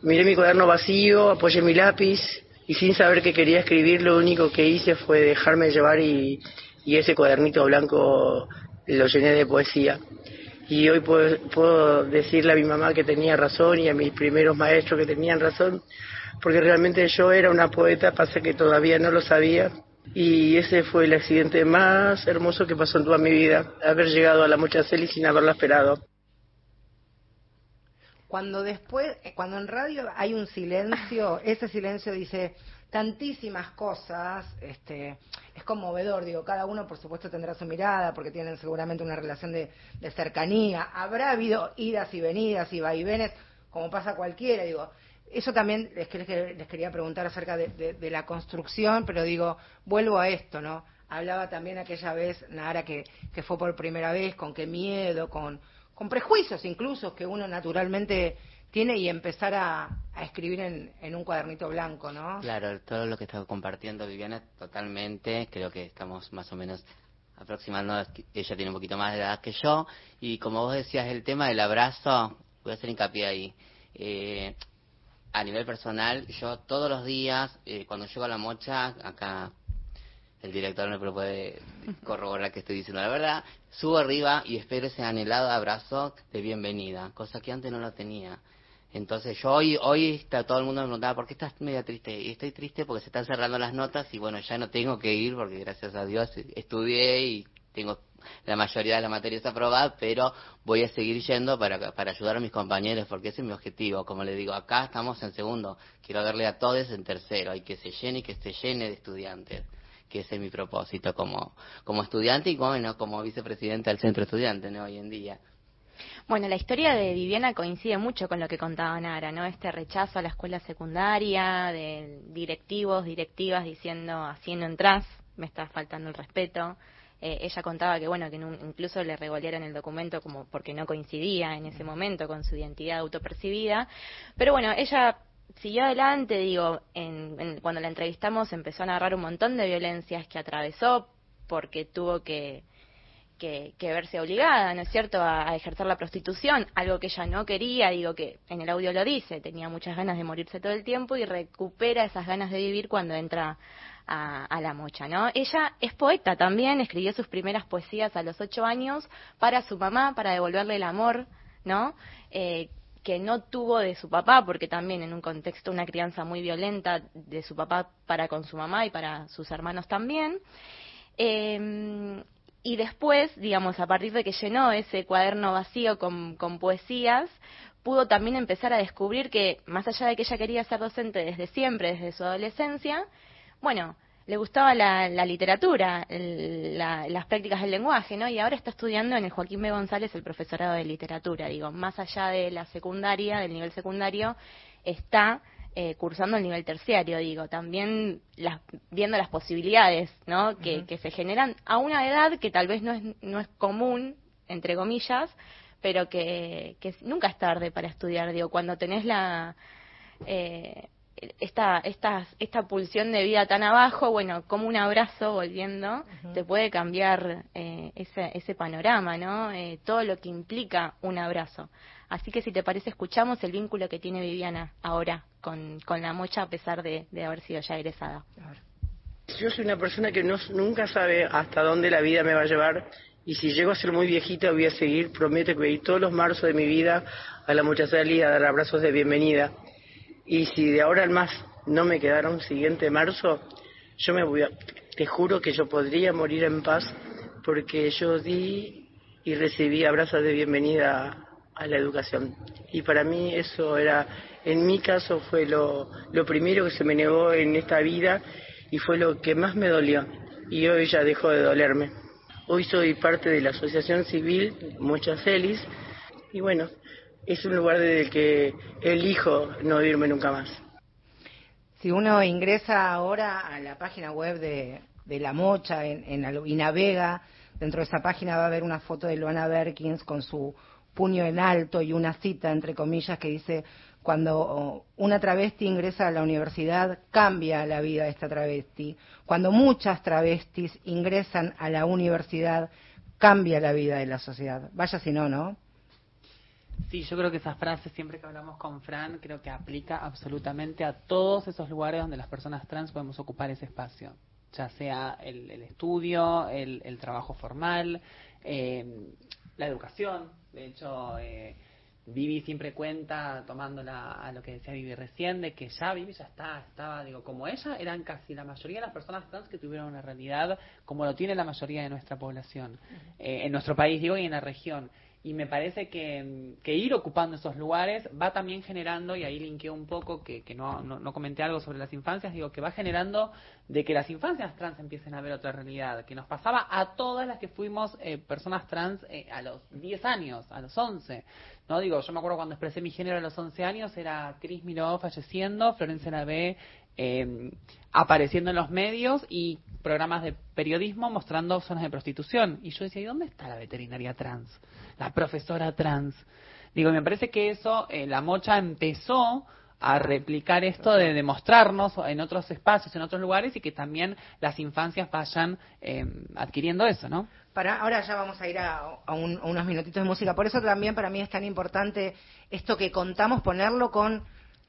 miré mi cuaderno vacío, apoyé mi lápiz y sin saber que quería escribir, lo único que hice fue dejarme llevar y, y ese cuadernito blanco lo llené de poesía. Y hoy puedo, puedo decirle a mi mamá que tenía razón y a mis primeros maestros que tenían razón, porque realmente yo era una poeta, pasa que todavía no lo sabía. Y ese fue el accidente más hermoso que pasó en toda mi vida, haber llegado a la Mochaceli sin haberlo esperado. Cuando después, eh, cuando en radio hay un silencio, ese silencio dice tantísimas cosas, este, es conmovedor, digo, cada uno por supuesto tendrá su mirada, porque tienen seguramente una relación de, de cercanía, habrá habido idas y venidas y vaivenes, como pasa cualquiera, digo, eso también les, les, quería preguntar acerca de, de- de la construcción, pero digo, vuelvo a esto, ¿no? Hablaba también aquella vez, Nara, que, que fue por primera vez, con qué miedo, con, con prejuicios incluso que uno naturalmente tiene y empezar a, a escribir en, en un cuadernito blanco, ¿no? Claro, todo lo que está compartiendo Viviana totalmente, creo que estamos más o menos aproximando, ella tiene un poquito más de edad que yo, y como vos decías, el tema del abrazo, voy a hacer hincapié ahí. Eh, a nivel personal, yo todos los días, eh, cuando llego a la mocha, acá el director me puede corroborar que estoy diciendo la verdad, subo arriba y espero ese anhelado abrazo de bienvenida, cosa que antes no lo tenía. Entonces yo hoy, hoy está, todo el mundo me preguntaba, ¿por qué estás media triste? Y estoy triste porque se están cerrando las notas y bueno, ya no tengo que ir porque gracias a Dios estudié y tengo la mayoría de las materias aprobadas, pero voy a seguir yendo para, para ayudar a mis compañeros porque ese es mi objetivo. Como le digo, acá estamos en segundo, quiero verle a todos en tercero y que se llene y que se llene de estudiantes que ese es mi propósito como, como estudiante y bueno, como vicepresidenta del centro estudiante hoy en día. Bueno, la historia de Viviana coincide mucho con lo que contaba Nara, ¿no? Este rechazo a la escuela secundaria, de directivos, directivas diciendo, no entras, me está faltando el respeto. Eh, ella contaba que, bueno, que un- incluso le revolearon el documento como porque no coincidía en ese momento con su identidad autopercibida. Pero bueno, ella siguió adelante, digo, en, en- cuando la entrevistamos empezó a narrar un montón de violencias que atravesó porque tuvo que, que, que verse obligada, ¿no es cierto?, a, a ejercer la prostitución, algo que ella no quería, digo que en el audio lo dice, tenía muchas ganas de morirse todo el tiempo y recupera esas ganas de vivir cuando entra a, a la mocha, ¿no? Ella es poeta también, escribió sus primeras poesías a los ocho años para su mamá, para devolverle el amor, ¿no? Eh, que no tuvo de su papá, porque también en un contexto, una crianza muy violenta de su papá para con su mamá y para sus hermanos también. Eh, y después, digamos, a partir de que llenó ese cuaderno vacío con, con poesías, pudo también empezar a descubrir que, más allá de que ella quería ser docente desde siempre, desde su adolescencia, bueno, le gustaba la, la literatura, el- la- las prácticas del lenguaje, ¿no? Y ahora está estudiando en el Joaquín B. González el profesorado de literatura. Digo, más allá de la secundaria, del nivel secundario, está eh, cursando el nivel terciario, digo, también las, viendo las posibilidades, ¿no? Que, que se generan a una edad que tal vez no es, no es común, entre comillas, pero que, que nunca es tarde para estudiar, digo, cuando tenés la... Eh, esta, esta, esta pulsión de vida tan abajo, bueno, como un abrazo volviendo, te puede cambiar eh, ese, ese panorama, ¿no? Eh, todo lo que implica un abrazo. Así que si te parece, escuchamos el vínculo que tiene Viviana ahora con, con la mocha a pesar de, de haber sido ya egresada. Yo soy una persona que no, nunca sabe hasta dónde la vida me va a llevar y si llego a ser muy viejita voy a seguir, prometo que voy a ir todos los marzos de mi vida a la mucha salida a dar abrazos de bienvenida. Y si de ahora en más no me quedara un siguiente marzo, yo me voy a, te juro que yo podría morir en paz porque yo di y recibí abrazos de bienvenida a la educación. Y para mí eso era, en mi caso fue lo, lo primero que se me negó en esta vida y fue lo que más me dolió. Y hoy ya dejó de dolerme. Hoy soy parte de la Asociación Civil Muchas Feliz y bueno, es un lugar desde que elijo no irme nunca más. Si uno ingresa ahora a la página web de, La Mocha en, en y navega, dentro de esa página va a haber una foto de Luana Berkins con su puño en alto y una cita, entre comillas, que dice, cuando una travesti ingresa a la universidad, cambia la vida de esta travesti. Cuando muchas travestis ingresan a la universidad, cambia la vida de la sociedad. Vaya si no, ¿no? Sí, yo creo que esa frase, siempre que hablamos con Fran, creo que aplica absolutamente a todos esos lugares donde las personas trans podemos ocupar ese espacio, ya sea el, el estudio, el, el trabajo formal, eh, la educación. De hecho, eh, Vivi siempre cuenta, tomándola a lo que decía Vivi recién, de que ya Vivi ya está, estaba, digo, como ella, eran casi la mayoría de las personas trans que tuvieron una realidad como lo tiene la mayoría de nuestra población, eh, en nuestro país, digo, y en la región. Y me parece que, que ir ocupando esos lugares va también generando, y ahí linkeo un poco, que, que no, no, no comenté algo sobre las infancias, digo, que va generando de que las infancias trans empiecen a ver otra realidad, que nos pasaba a todas las que fuimos eh, personas trans eh, a los 10 años, a los 11. No digo, yo me acuerdo cuando expresé mi género a los 11 años, era Cris Miró falleciendo, Florencia Nabé eh, apareciendo en los medios y programas de periodismo mostrando zonas de prostitución. Y yo decía, ¿y dónde está la veterinaria trans? La profesora trans. Digo, me parece que eso, eh, la mocha empezó a replicar esto de demostrarnos en otros espacios, en otros lugares y que también las infancias vayan eh, adquiriendo eso, ¿no? Para, ahora ya vamos a ir a un- a unos minutitos de música. Por eso también para mí es tan importante esto que contamos, ponerlo con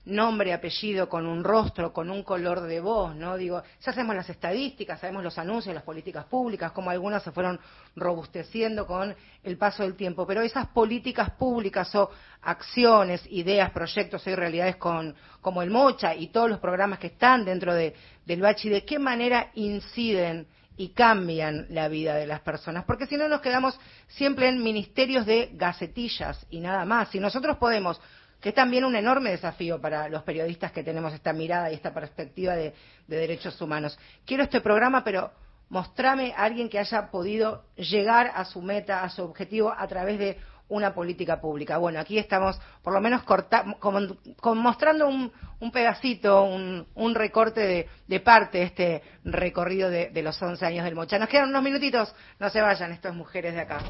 nombre, apellido, con un rostro, con un color de voz, ¿no? Digo, ya sabemos las estadísticas, sabemos los anuncios, las políticas públicas, cómo algunas se fueron robusteciendo con el paso del tiempo, pero esas políticas públicas o acciones, ideas, proyectos y realidades con, como el Mocha y todos los programas que están dentro de, del Bachi, ¿de qué manera inciden y cambian la vida de las personas, porque si no nos quedamos siempre en ministerios de gacetillas y nada más. Si nosotros podemos, que es también un enorme desafío para los periodistas que tenemos esta mirada y esta perspectiva de, de derechos humanos. Quiero este programa, pero mostrame a alguien que haya podido llegar a su meta, a su objetivo a través de una política pública. Bueno, aquí estamos por lo menos corta- mostrando un, pedacito, un, recorte de, parte de este recorrido de, los 11 años del Mocha. Nos quedan unos minutitos, no se vayan, estas mujeres de acá.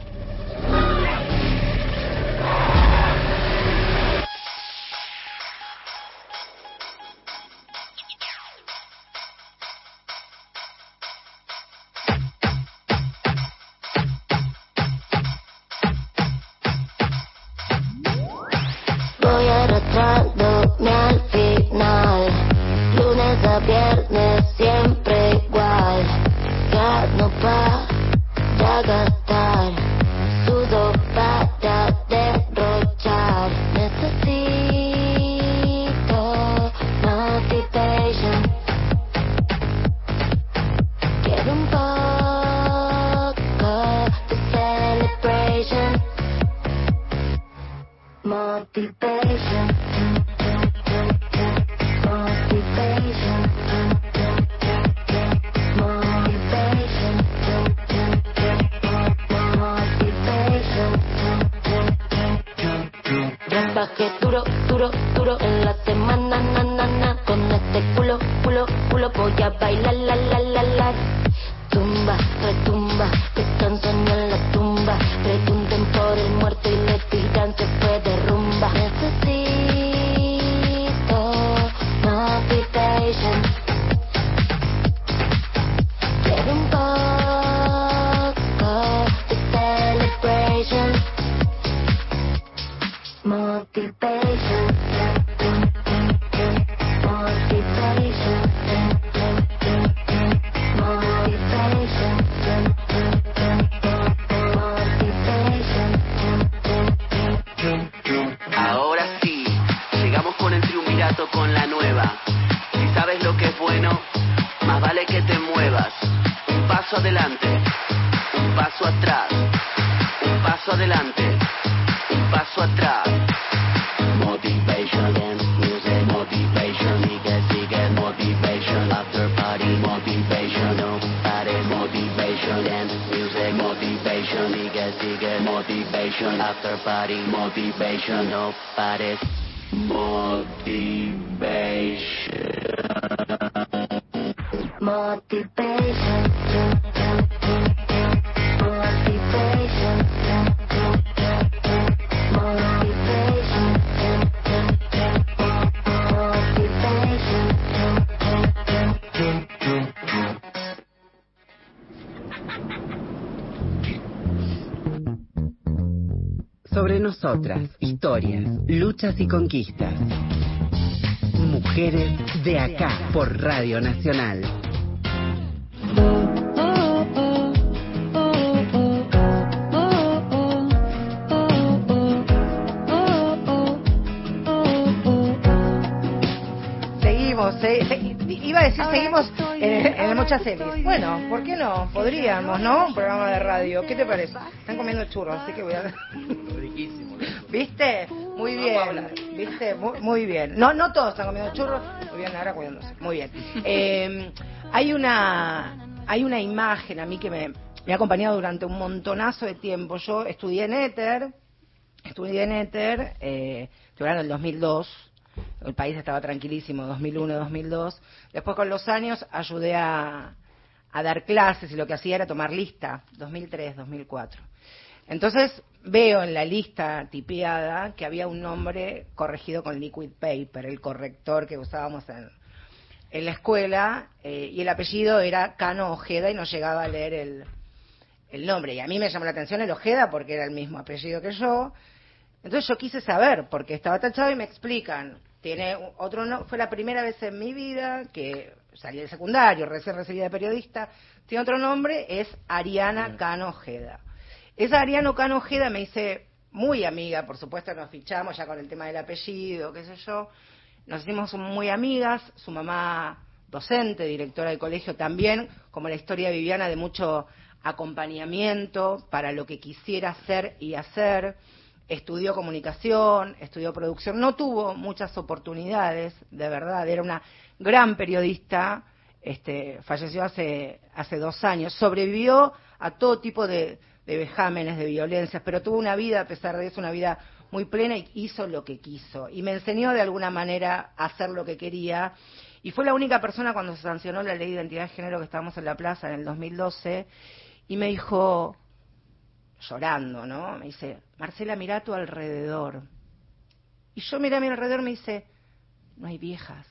Luchas y conquistas. Mujeres de acá por Radio Nacional. Seguimos, se- se- iba a decir seguimos en, en el Muchas Series. Bueno, ¿por qué no? Podríamos, ¿no? Un programa de radio. ¿Qué te parece? Están comiendo churros, así que voy a... Riquísimo. ¿Viste? Muy bien. ¿Viste? Muy, muy bien. No, no todos están comiendo churros. Muy bien, ahora cuidándose. Muy bien. Eh, hay una hay una imagen a mí que me, me ha acompañado durante un montonazo de tiempo. Yo estudié en Éter, estudié en Éter, eh, hablando del 2002. El país estaba tranquilísimo, 2001, 2002. Después con los años ayudé a, a dar clases y lo que hacía era tomar lista, 2003, 2004. Entonces veo en la lista tipeada que había un nombre corregido con liquid paper, el corrector que usábamos en, en la escuela, eh, y el apellido era Cano Ojeda y no llegaba a leer el, el nombre. Y a mí me llamó la atención el Ojeda porque era el mismo apellido que yo. Entonces yo quise saber por qué estaba tachado y me explican. Tiene otro no, fue la primera vez en mi vida que salí del secundario, recién recibida de periodista. Tiene otro nombre, es Ariana Cano Ojeda. Esa Ariana Cano Ojeda me hice muy amiga, por supuesto nos fichamos ya con el tema del apellido, qué sé yo. Nos hicimos muy amigas, su mamá docente, directora del colegio también, como la historia de Viviana de mucho acompañamiento para lo que quisiera hacer y hacer. Estudió comunicación, estudió producción, no tuvo muchas oportunidades, de verdad, era una gran periodista, este, falleció hace, hace dos años, sobrevivió a todo tipo de, de vejámenes, de violencias, pero tuvo una vida, a pesar de eso, una vida muy plena y hizo lo que quiso. Y me enseñó de alguna manera a hacer lo que quería. Y fue la única persona cuando se sancionó la ley de identidad de género que estábamos en la plaza en el 2012 y me dijo, llorando, ¿no? Me dice, Marcela, mira a tu alrededor. Y yo miré a mi alrededor y me dice, no hay viejas.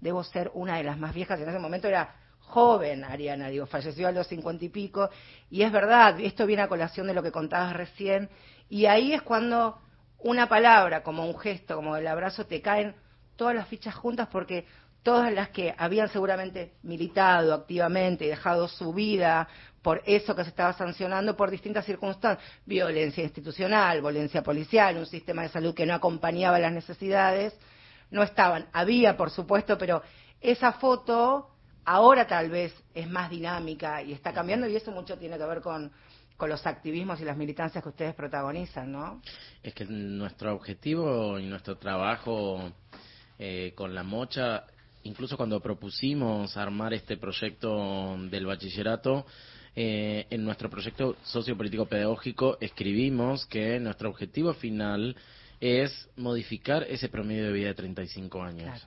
Debo ser una de las más viejas. Y en ese momento era joven, Ariana, digo, falleció a los cincuenta y pico. Y es verdad, esto viene a colación de lo que contabas recién. Y ahí es cuando una palabra, como un gesto, como el abrazo, te caen todas las fichas juntas porque todas las que habían seguramente militado activamente y dejado su vida por eso que se estaba sancionando por distintas circunstancias, violencia institucional, violencia policial, un sistema de salud que no acompañaba las necesidades, no estaban. Había, por supuesto, pero esa foto ahora tal vez es más dinámica y está cambiando y eso mucho tiene que ver con, con los activismos y las militancias que ustedes protagonizan, ¿no? Es que nuestro objetivo y nuestro trabajo eh, con la mocha, incluso cuando propusimos armar este proyecto del bachillerato, eh, en nuestro proyecto sociopolítico pedagógico escribimos que nuestro objetivo final es modificar ese promedio de vida de 35 años.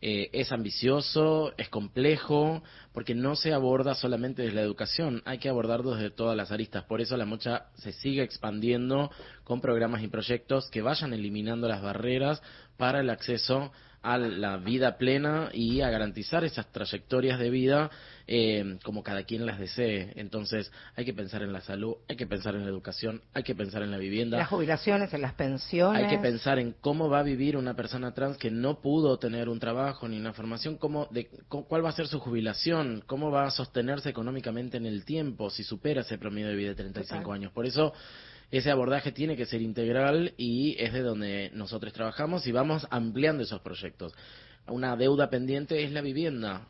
Eh, es ambicioso, es complejo, porque no se aborda solamente desde la educación, hay que abordarlo desde todas las aristas. Por eso la mocha se sigue expandiendo con programas y proyectos que vayan eliminando las barreras para el acceso a la vida plena y a garantizar esas trayectorias de vida eh, como cada quien las desee. Entonces hay que pensar en la salud, hay que pensar en la educación, hay que pensar en la vivienda. Las jubilaciones, en las pensiones. Hay que pensar en cómo va a vivir una persona trans que no pudo tener un trabajo ni una formación, cómo, de, cuál va a ser su jubilación, cómo va a sostenerse económicamente en el tiempo si supera ese promedio de vida de 35 Total. años. Por eso ese abordaje tiene que ser integral y es de donde nosotros trabajamos y vamos ampliando esos proyectos. Una deuda pendiente es la vivienda.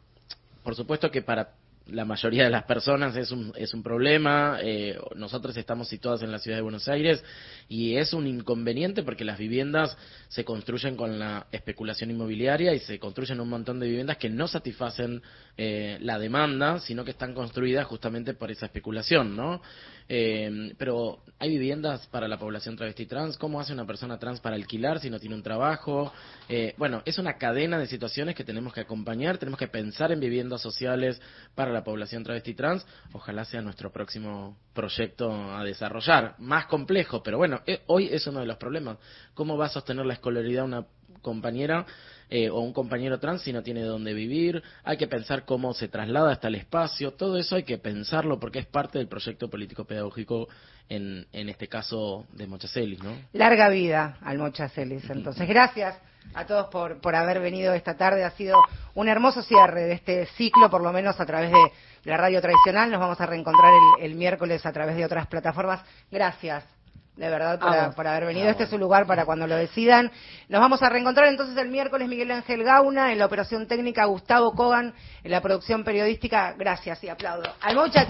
Por supuesto que para la mayoría de las personas es un, es un problema. Eh, nosotros estamos situados en la ciudad de Buenos Aires y es un inconveniente porque las viviendas se construyen con la especulación inmobiliaria y se construyen un montón de viviendas que no satisfacen eh, la demanda, sino que están construidas justamente por esa especulación, ¿no? Eh, pero hay viviendas para la población travesti trans. ¿Cómo hace una persona trans para alquilar si no tiene un trabajo? Eh, bueno, es una cadena de situaciones que tenemos que acompañar. Tenemos que pensar en viviendas sociales para la población travesti trans. Ojalá sea nuestro próximo proyecto a desarrollar. Más complejo, pero bueno, eh, hoy es uno de los problemas. ¿Cómo va a sostener la escolaridad una compañera eh, o un compañero trans si no tiene dónde vivir, hay que pensar cómo se traslada hasta el espacio, todo eso hay que pensarlo porque es parte del proyecto político pedagógico en, en este caso de Mochacelis, ¿no? Larga vida al Mochacelis, entonces. Gracias a todos por, por haber venido esta tarde, ha sido un hermoso cierre de este ciclo, por lo menos a través de la radio tradicional, nos vamos a reencontrar el, el miércoles a través de otras plataformas, gracias de verdad, por, Ah, por haber venido. ah, este es su lugar para cuando lo decidan. Nos vamos a reencontrar entonces el miércoles Miguel Ángel Gauna, en la operación técnica Gustavo Kogan, en la producción periodística. Gracias y aplaudo. Al muchacho.